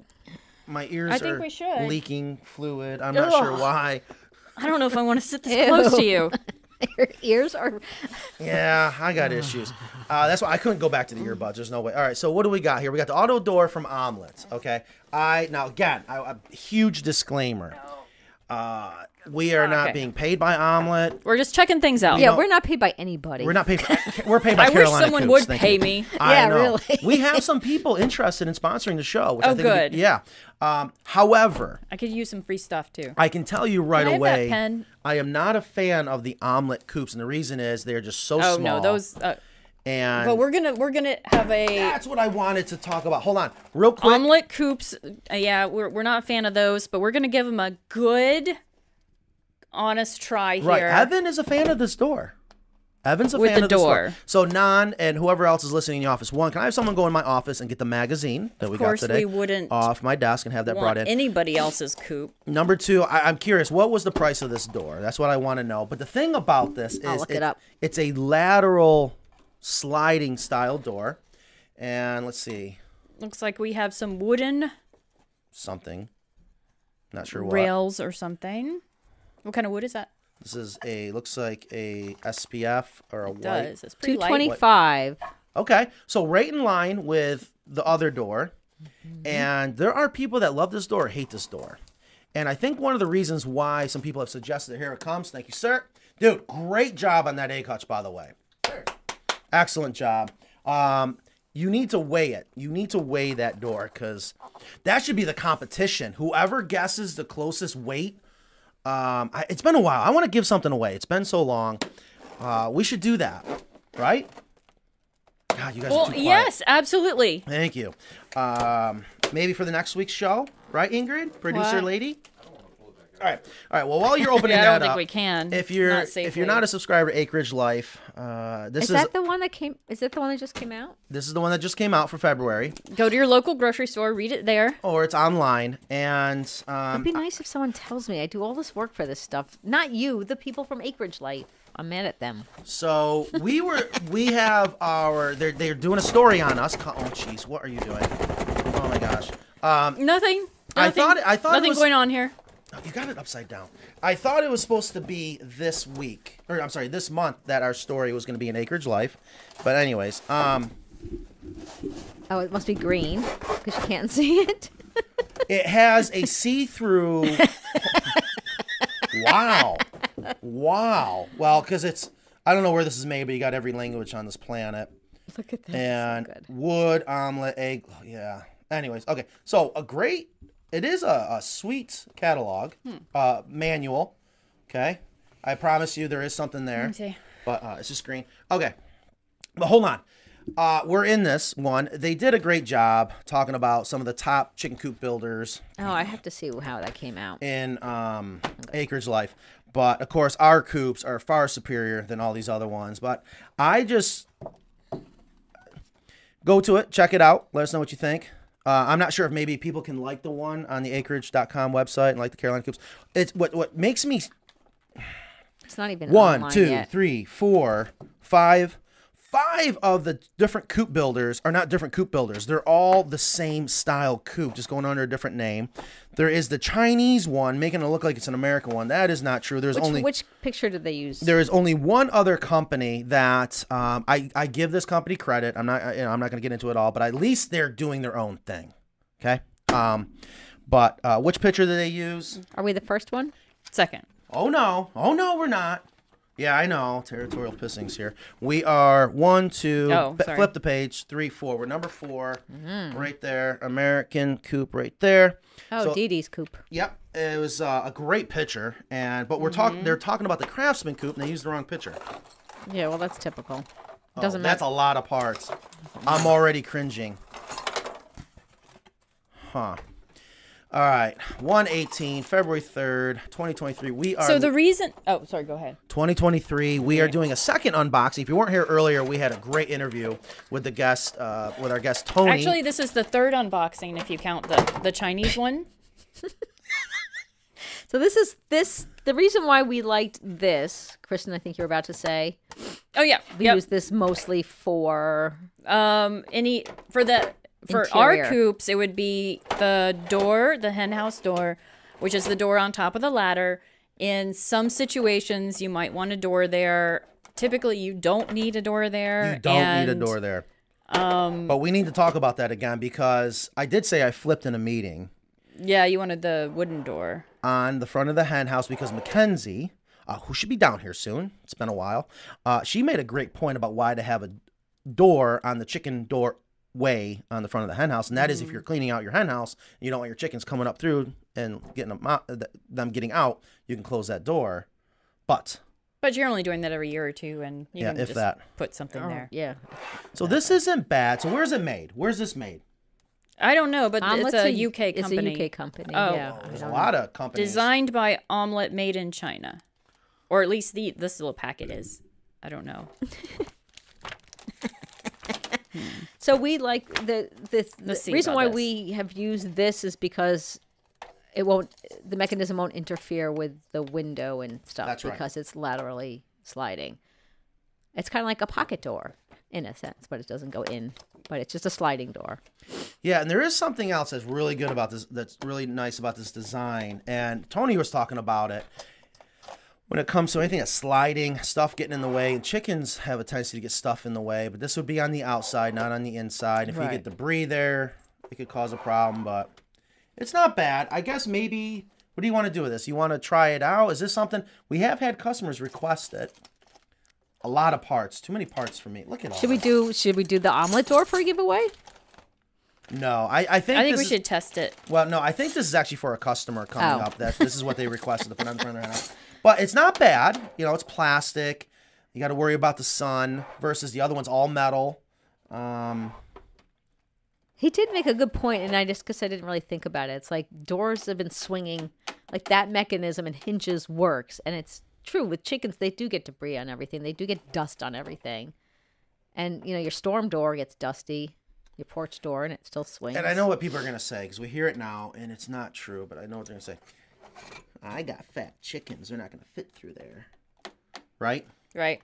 my ears I think are we should. leaking fluid. I'm not sure why. I don't know if I want to sit this close to you. Your ears are. Yeah, I got issues. Uh, that's why I couldn't go back to the earbuds. There's no way. All right, so what do we got here? We got the auto door from Omlets. Okay, I now again, I, a huge disclaimer. Uh, we are not Okay. being paid by Omlet. We're just checking things out. Yeah, know- we're not paid by anybody. We're not paid. We're paid by I wish Carolina someone Coops, would thank pay you. me. I Yeah, know. really. we have some people interested in sponsoring the show. Which I Oh, think would be- good. yeah. Um, however, I could use some free stuff too. I can tell you right Can I have that away, pen? I am not a fan of the Omlet coops, and the reason is they're just so Oh small. no, those. Uh, and but we're gonna we're gonna have a that's what I wanted to talk about. Hold on, real quick. Omlet coops. Uh, yeah, we're we're not a fan of those, but we're gonna give them a good, honest try here. Right, Evan is a fan of this door. Evan's a With fan the of this door. So Nan and whoever else is listening in the office, one, can I have someone go in my office and get the magazine that we got course today we wouldn't off my desk and have that brought Want in? anybody else's coop? Number two, I, I'm curious, what was the price of this door? That's what I want to know. But the thing about this is I'll look it up. it's a lateral sliding style door. And let's see, Looks like we have some wooden something. Not sure what. rails or something. What kind of wood is that? This is a looks like a SPF or a white. Does it's pretty Two light. twenty-five. Okay, so right in line with the other door, Mm-hmm. and there are people that love this door, or hate this door, and I think one of the reasons why some people have suggested here it comes. Thank you, sir, dude. Great job on that egg hutch, by the way. Excellent job. Um, you need to weigh it. You need to weigh that door because that should be the competition. Whoever guesses the closest weight. Um, I, it's been a while. I want to give something away. It's been so long. Uh, we should do that, right? God, you guys are Well, too quiet. yes, absolutely. Thank you. Um, maybe for the next week's show, right, Ingrid, producer What? lady. All right, all right. Well, while you're opening Yeah, I don't think up, we can. if you're if you're not a subscriber Acreage Life, uh, this Is is, that the one that came? Is that the one that just came out? this is the one that just came out for February, Go to your local grocery store, read it there. or it's online, and um, It'd be nice if someone tells me I do all this work for this stuff. Not you, the people from Acreage Life. I'm mad at them. So we were we have our they're they're doing a story on us. Co- Oh jeez, what are you doing? Oh my gosh. Um, Nothing. I nothing- thought- I thought it nothing was- going on here. Oh, you got it upside down. I thought it was supposed to be this week, or I'm sorry, this month that our story was going to be in Acreage Life. But anyways, um, Oh, it must be green because you can't see it. it has a see-through. wow, wow. Well, because it's I don't know where this is made, but you got every language on this planet. Look at that. and good. wood omelet egg oh, yeah anyways okay so a great it is a, a sweet catalog Hmm. uh manual okay i promise you there is something there but uh it's just green okay but hold on uh we're in this one they did a great job talking about some of the top chicken coop builders Oh, I have to see how that came out. in um, Acreage Life. But of course, our coops are far superior than all these other ones. But I just go to it, check it out, let us know what you think. Uh, I'm not sure if maybe people can like the one on the acreage.com website and like the Carolina Coops. It's what what makes me It's not even one, two, three, four, five. Five of the different coop builders are not different coop builders. They're all the same style coop, just going under a different name. There is the Chinese one, making it look like it's an American one. That is not true. There's Which, only which picture did they use? there is only one other company that um, I, I give this company credit. I'm not you know, I'm not going to get into it all, but at least they're doing their own thing. Okay. Um, but uh, which picture did they use? Are we the first one? Second. Oh no! Oh no, we're not. Yeah, I know. Territorial pissings here. We are one, two. Oh, flip the page. Three, four. We're number 4 right there. American Coop right there. Oh, So- Dee Dee's coop. Yep, it was uh, a great picture, and but we're Mm-hmm. talking. They're talking about the Craftsman Coop, and they used the wrong picture. Yeah, well, that's typical. Oh, Doesn't That's matter. a lot of parts. I'm already cringing. Huh. All right, 118, February 3rd, 2023. We are So the reason. Oh, sorry. Go ahead. 2023. We are doing a second unboxing. If you weren't here earlier, we had a great interview with the guest, uh, with our guest Tony. Actually, this is the third unboxing if you count the the Chinese one. So this is this. The reason why we liked this, Kristen, I think you're about to say, Oh yeah. we Yep. use this mostly for. um any for the for Interior. our coops, it would be the door, the hen house door, which is the door on top of the ladder. In some situations, you might want a door there. Typically, you don't need a door there. You don't need a door there. Um, But we need to talk about that again because I did say I flipped in a meeting yeah, you wanted the wooden door. on the front of the hen house because Mackenzie, uh, who should be down here soon, it's been a while, uh, she made a great point about why to have a door on the chicken door way on the front of the hen house, and that is if you're mm. cleaning out your hen house, and you don't want your chickens coming up through and getting them out, them getting out, you can close that door. But But you're only doing that every year or two, and you Yeah, can if just that. put something Oh, there. yeah. so this isn't bad. So where's it made? Where's this made? I don't know, but um, Omlet's it's a, UK company. It's company. a UK company. Oh. yeah. I There's a lot of companies. Designed by Omlet Made in China. Or at least the this little packet is. I don't know. Hmm. So we like the the, the Let's reason why this. we have used this is because it won't the mechanism won't interfere with the window and stuff That's right. because it's laterally sliding. It's kind of like a pocket door in a sense, but it doesn't go in. But it's just a sliding door. Yeah, and there is something else that's really good about this. That's really nice about this design. And Tony was talking about it when it comes to anything that's sliding, stuff getting in the way. And chickens have a tendency to get stuff in the way, but this would be on the outside, not on the inside. If you get debris there, it could cause a problem. But it's not bad. I guess maybe. What do you want to do with this? You want to try it out? Is this something we have had customers request it? A lot of parts, too many parts for me. Look at all. Should we do should we do the Omlet door for a giveaway? No, I, I think I think we is- should test it. Well, no, I think this is actually for a customer coming Oh. up. That this is what they requested to put on the front of their house. But it's not bad. You know, it's plastic. You got to worry about the sun versus the other one's all metal. Um, He did make a good point, and I just because I didn't really think about it. It's like doors have been swinging, like that mechanism and hinges works, and it's true with chickens. They do get debris on everything. They do get dust on everything, and you know your storm door gets dusty, your porch door, and it still swings. and I know what people are gonna say because we hear it now, and it's not true. But I know what they're gonna say. I got fat chickens. They're not gonna fit through there, right? Right.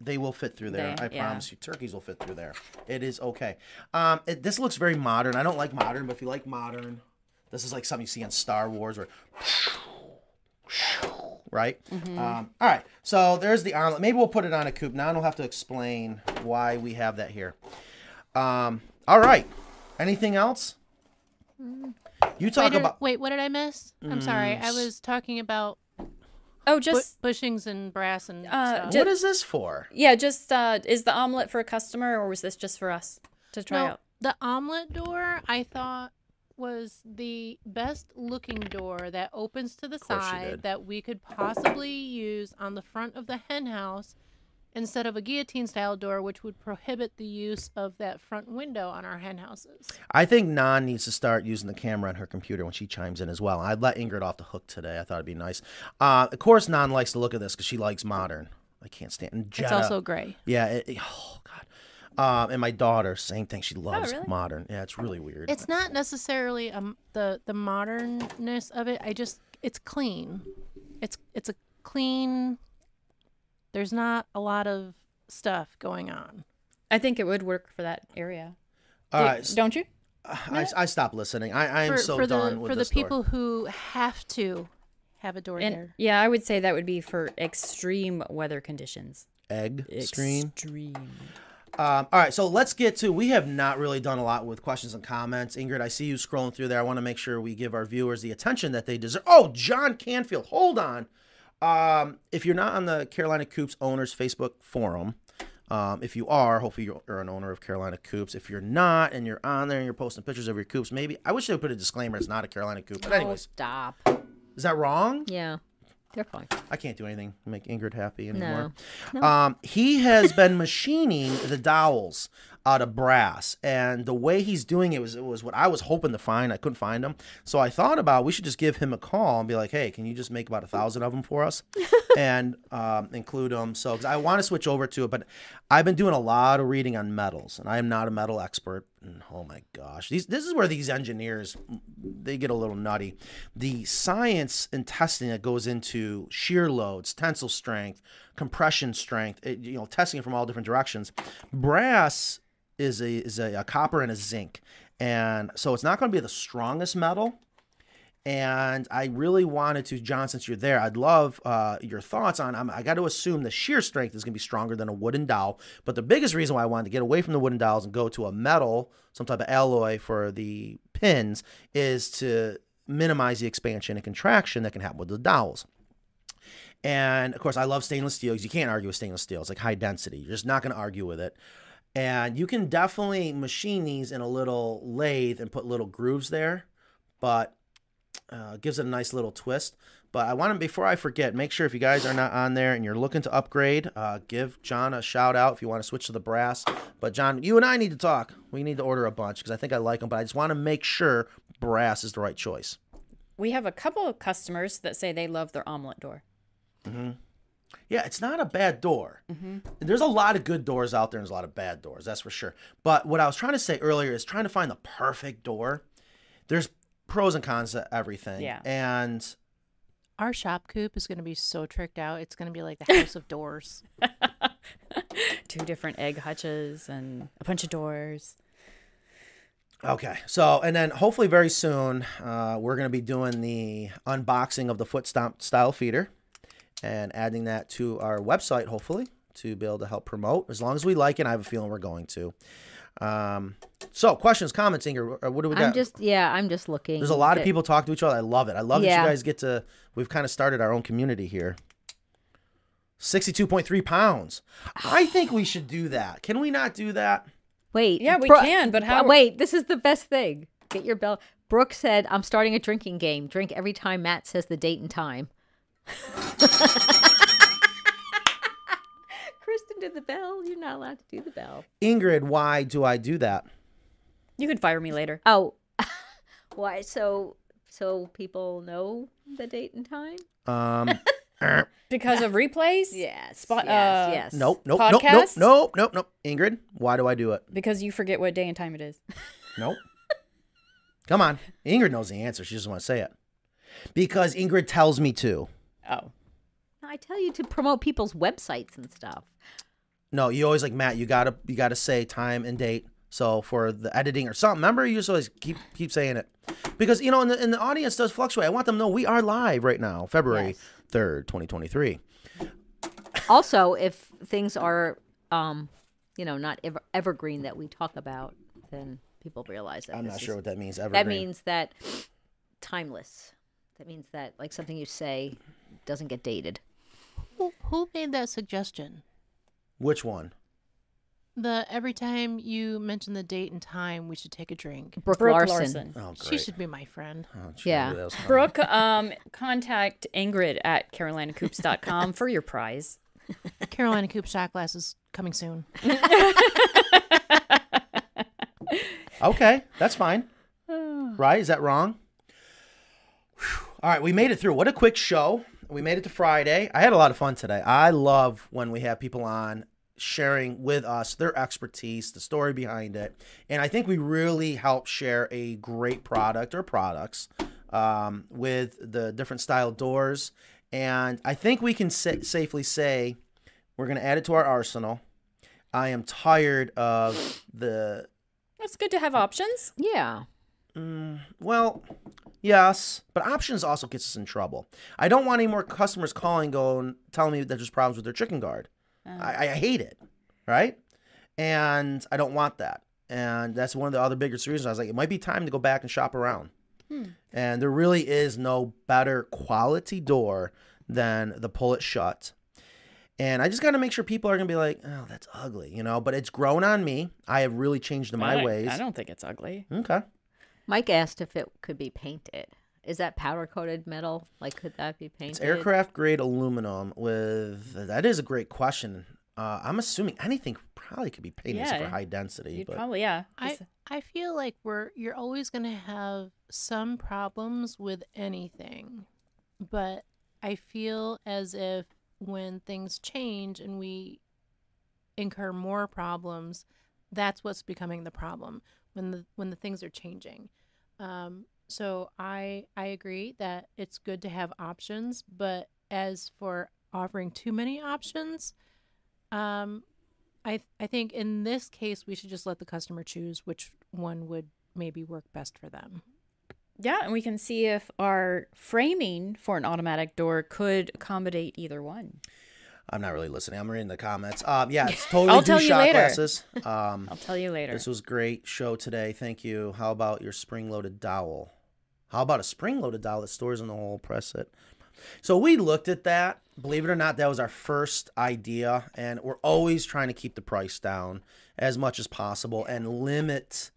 They will fit through there. They- I yeah. promise you. Turkeys will fit through there. It is okay. Um, it, this looks very modern. I don't like modern, but if you like modern, this is like something you see on Star Wars or right. Mm-hmm. Um, all right. So there's the Omlet. Maybe we'll put it on a coop. Now I don't have to explain why we have that here. Um, all right. Anything else? You talk Wait, did- about. wait, what did I miss? I'm sorry. I Mm, was talking about Oh, bu- just bushings and brass and Uh, stuff. ju- What is this for? yeah, just uh, is the Omlet for a customer or was this just for us to try no, out? the Omlet door I thought was the best looking door that opens to the side that we could possibly use on the front of the hen house instead of a guillotine style door which would prohibit the use of that front window on our hen houses. I think Nan needs to start using the camera on her computer when she chimes in as well. I'd let Ingrid off the hook today. I thought it'd be nice. Uh, of course, Nan likes to look at this because she likes modern. I can't stand. And It's also gray. yeah. It, it- oh God. Uh, and my daughter, same thing. She loves oh, really? modern. Yeah, it's really weird. It's not necessarily um the the modernness of it. I just it's clean. It's it's a clean. There's not a lot of stuff going on. I think it would work for that area. All Do- right, s- don't you? I, I stopped listening. I, I am for, so for done the with for the this door. people who have to have a door And there. yeah, I would say that would be for extreme weather conditions. Egg stream. Extreme. Um, all right, so let's get to. We have not really done a lot with questions and comments. Ingrid, I see you scrolling through there. I want to make sure we give our viewers the attention that they deserve. Oh, John Canfield, hold on. Um, if you're not on the Carolina Coops owners Facebook forum, um, if you are, hopefully you're an owner of Carolina Coops. If you're not, and you're on there and you're posting pictures of your coops, maybe I wish they would put a disclaimer. It's not a Carolina Coop. But Oh, anyways, stop. is that wrong? Yeah, they're fine. I can't do anything to make Ingrid happy anymore. No. Um, he has been machining the dowels out of brass, and the way he's doing it was it was what I was hoping to find. I couldn't find them, so I thought about we should just give him a call and be like, "Hey, can you just make about a thousand of them for us and um, include them?" So 'cause I want to switch over to it, but I've been doing a lot of reading on metals, and I am not a metal expert. And oh my gosh, these this is where these engineers they get a little nutty. The science and testing that goes into shear loads, tensile strength, compression strength, it, you know, testing it from all different directions. Brass is a is a, a copper and a zinc, and so it's not going to be the strongest metal. And I really wanted to, John, since you're there, I'd love uh, your thoughts on. I'm, I got to assume the shear strength is going to be stronger than a wooden dowel. But the biggest reason why I wanted to get away from the wooden dowels and go to a metal, some type of alloy for the pins, is to minimize the expansion and contraction that can happen with the dowels. And of course, I love stainless steel because you can't argue with stainless steel. It's like high density. You're just not going to argue with it. And you can definitely machine these in a little lathe and put little grooves there, but uh, gives it a nice little twist. But I want to, before I forget, make sure if you guys are not on there and you're looking to upgrade, uh, give John a shout out if you want to switch to the brass. But John, you and I need to talk. We need to order a bunch because I think I like them, but I just want to make sure brass is the right choice. We have a couple of customers that say they love their Omlet door. Mm-hmm. Yeah, it's not a bad door. There's a lot of good doors out there and there's a lot of bad doors, that's for sure. But what I was trying to say earlier is trying to find the perfect door. There's pros and cons to everything. Yeah. And Our shop coop is going to be so tricked out. It's going to be like the house of doors. Two different egg hutches and a bunch of doors. Okay, so and then hopefully very soon uh, we're going to be doing the unboxing of the foot stomp style feeder and adding that to our website hopefully to be able to help promote as long as we like it. I have a feeling we're going to. Um, so questions, comments, Inger. uh, What do we got? I'm just yeah, I'm just looking. There's a lot of people talk to each other. I love it. I love that you guys get to. We've kind of started our own community here. Sixty-two point three pounds. I think we should do that. Can we not do that? Wait. Yeah, we Bro- can, but how- Wait, this is the best thing. Get your bell. Brooke said, "I'm starting a drinking game. Drink every time Matt says the date and time." Kristen did the bell. You're not allowed to do the bell. Ingrid, why do I do that? You could fire me later. Oh, why? So so people know the date and time. Um, Because of replays? Yes. Spot, yes. uh, yes. nope, nope, nope, nope, nope, nope, nope. Ingrid, why do I do it? Because you forget what day and time it is. Nope. Come on, Ingrid knows the answer. She doesn't want to say it because Ingrid tells me to. Oh. I tell you to promote people's websites and stuff. No, you always like Matt. You gotta you gotta say time and date. So for the editing or something, remember you just always keep keep saying it because you know, and the, and the audience does fluctuate. I want them to know we are live right now, February third, twenty twenty three. also, if things are, um, you know, not ever, evergreen that we talk about, then people realize that. I'm this not is- sure what that means. Evergreen. That means that timeless. That means that like something you say doesn't get dated. Who, who made that suggestion? Which one? The every time you mention the date and time, we should take a drink. Brooke, Brooke Larson. Larson. Oh, great. She should be my friend. Oh, Yeah. that was fun. Brooke, um, contact Ingrid at carolinacoops.com for your prize. Carolina Coop shot glass is coming soon. Okay, that's fine. right? Is that wrong? Whew. All right, we made it through. What a quick show. We made it to Friday. I had a lot of fun today. I love when we have people on sharing with us their expertise, the story behind it. And I think we really help share a great product or products um, with the different style doors. And I think we can sa- safely say we're going to add it to our arsenal. I am tired of the It's good to have options. Yeah. Mm, well, yes, but options also gets us in trouble. I don't want any more customers calling, going, telling me that there's problems with their chicken guard. I, I hate it, right? And I don't want that. And that's one of the other biggest reasons. I was like, it might be time to go back and shop around. And there really is no better quality door than the pull it shut. And I just got to make sure people are going to be like, oh, that's ugly, you know? But it's grown on me. I have really changed my I, ways. I don't think it's ugly. Okay. Mike asked if it could be painted. Is that powder coated metal? Like, could that be painted? It's aircraft grade aluminum with that is a great question. Uh, I'm assuming anything probably could be painted Yeah. for high density. You'd But probably, yeah. I I feel like we're you're always going to have some problems with anything. But I feel as if when things change and we incur more problems, that's what's becoming the problem when the when the things are changing. Um, so I I agree that it's good to have options, but as for offering too many options, um, I I think in this case we should just let the customer choose which one would maybe work best for them. Yeah, and we can see if our framing for an automatic door could accommodate either one. I'm not really listening. I'm reading the comments. Um, yeah, it's totally I'll tell you shot later. glasses. Um, I'll tell you later. this was great show today. Thank you. How about your spring-loaded dowel? How about a spring-loaded dowel that stores in the hole? Press it. So we looked at that. Believe it or not, that was our first idea, and we're always trying to keep the price down as much as possible and limit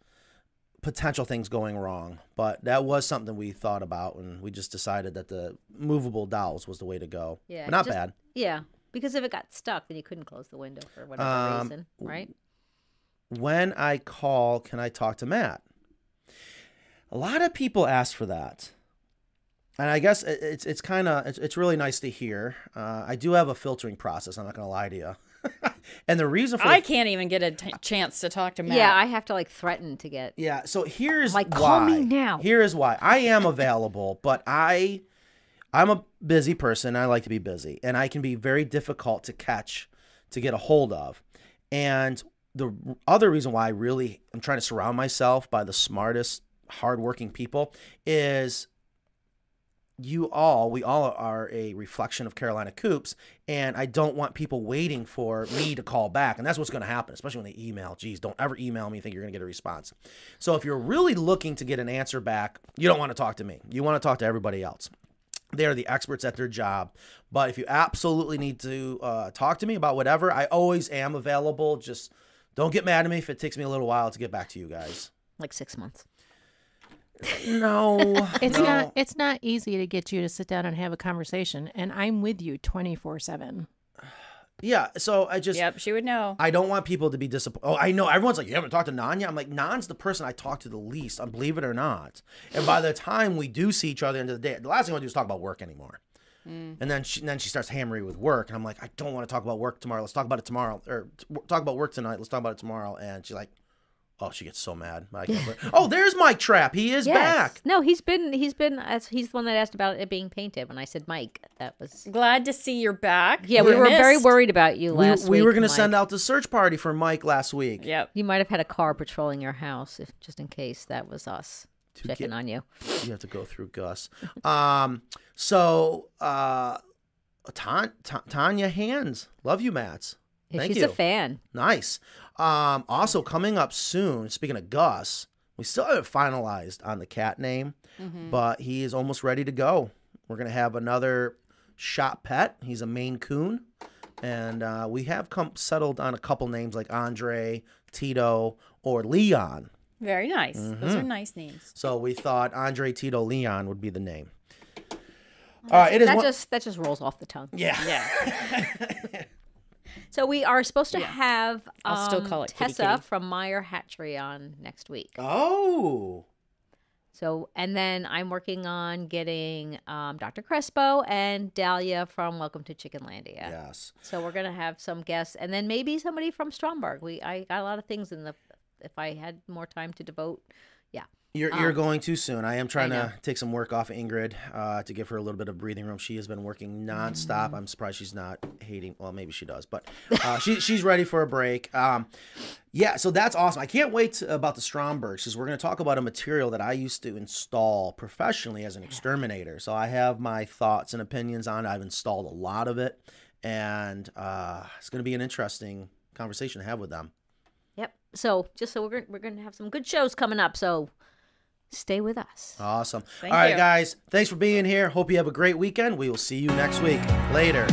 potential things going wrong. But that was something we thought about, and we just decided that the movable dowels was the way to go. Yeah, but not just- bad. Yeah, because if it got stuck, then you couldn't close the window for whatever Um, reason, right? when I call, can I talk to Matt? A lot of people ask for that. And I guess it's it's kind of it's, it's really nice to hear. Uh, I do have a filtering process. I'm not gonna lie to you. and the reason for the- I can't even get a t- chance to talk to Matt. Yeah, I have to like threaten to get. yeah. So here's Like, why. call me now. Here is why I am available, but I I'm a busy person. I like to be busy, and I can be very difficult to catch, to get a hold of. And the other reason why I really am trying to surround myself by the smartest, hardworking people is you all, we all are a reflection of Carolina Coops, and I don't want people waiting for me to call back. And that's what's going to happen, especially when they email. Geez, don't ever email me think you're going to get a response. So if you're really looking to get an answer back, you don't want to talk to me. You want to talk to everybody else. They are the experts at their job. But if you absolutely need to uh, talk to me about whatever, I always am available. Just don't get mad at me if it takes me a little while to get back to you guys. Like six months. No, It's no. not it's not easy to get you to sit down and have a conversation, and I'm with you twenty four seven. Yeah, so I just Yep, she would know. I don't want people to be disappointed. Oh, I know everyone's like, you haven't talked to Nan yet. I'm like, Nan's the person I talk to the least, um, believe it or not. And by the time we do see each other into the the day, the last thing I want to do is talk about work anymore. And then she, and then she starts hammering with work, and I'm like, I don't want to talk about work tomorrow. Let's talk about it tomorrow, or t- talk about work tonight. Let's talk about it tomorrow. And she's like, oh, she gets so mad. I oh, there's Mike Trap. He is Yes. back. No, he's been he's been he's the one that asked about it being painted. When I said Mike, that was Glad to see you're back. yeah. We You were very worried about you last we week. were going to send out the search party for Mike last week. Yep. You might have had a car patrolling your house, if, just in case that was us To checking get- on you. You have to go through Gus. Um, so uh, Tanya Hands, love you, Mats. Yeah, Thank she's you. a fan. Nice. Um, also coming up soon. Speaking of Gus, we still haven't finalized on the cat name, but he is almost ready to go. We're gonna have another shop pet. He's a Maine Coon, and uh, we have come settled on a couple names like Andre, Tito, or Leon. Very nice. Mm-hmm. Those are nice names. So we thought Andre, Tito, Leon would be the name. All right, it is. That one- just that just rolls off the tongue. yeah. Yeah. So we are supposed to have um, I'll still call it kitty Tessa kitty. from Meyer Hatchery on next week. Oh. So and then I'm working on getting um, Dr. Crespo and Dahlia from Welcome to Chickenlandia. Yes. So we're gonna have some guests, and then maybe somebody from Stromberg. We I got a lot of things in the. If I had more time to devote, You're, you're going too soon. I am trying know. to take some work off Ingrid uh, to give her a little bit of breathing room. She has been working nonstop. I'm surprised she's not hating. Well, maybe she does, but uh, she, she's ready for a break. Um, yeah, so that's awesome. I can't wait to, about the Strombergs because we're going to talk about a material that I used to install professionally as an exterminator. So I have my thoughts and opinions on it. I've installed a lot of it, and uh, it's going to be an interesting conversation to have with them. Yep. So just so we're gonna, we're gonna have some good shows coming up. So stay with us. Awesome. Thank All right, you. guys. Thanks for being here. Hope you have a great weekend. We will see you next week. Later.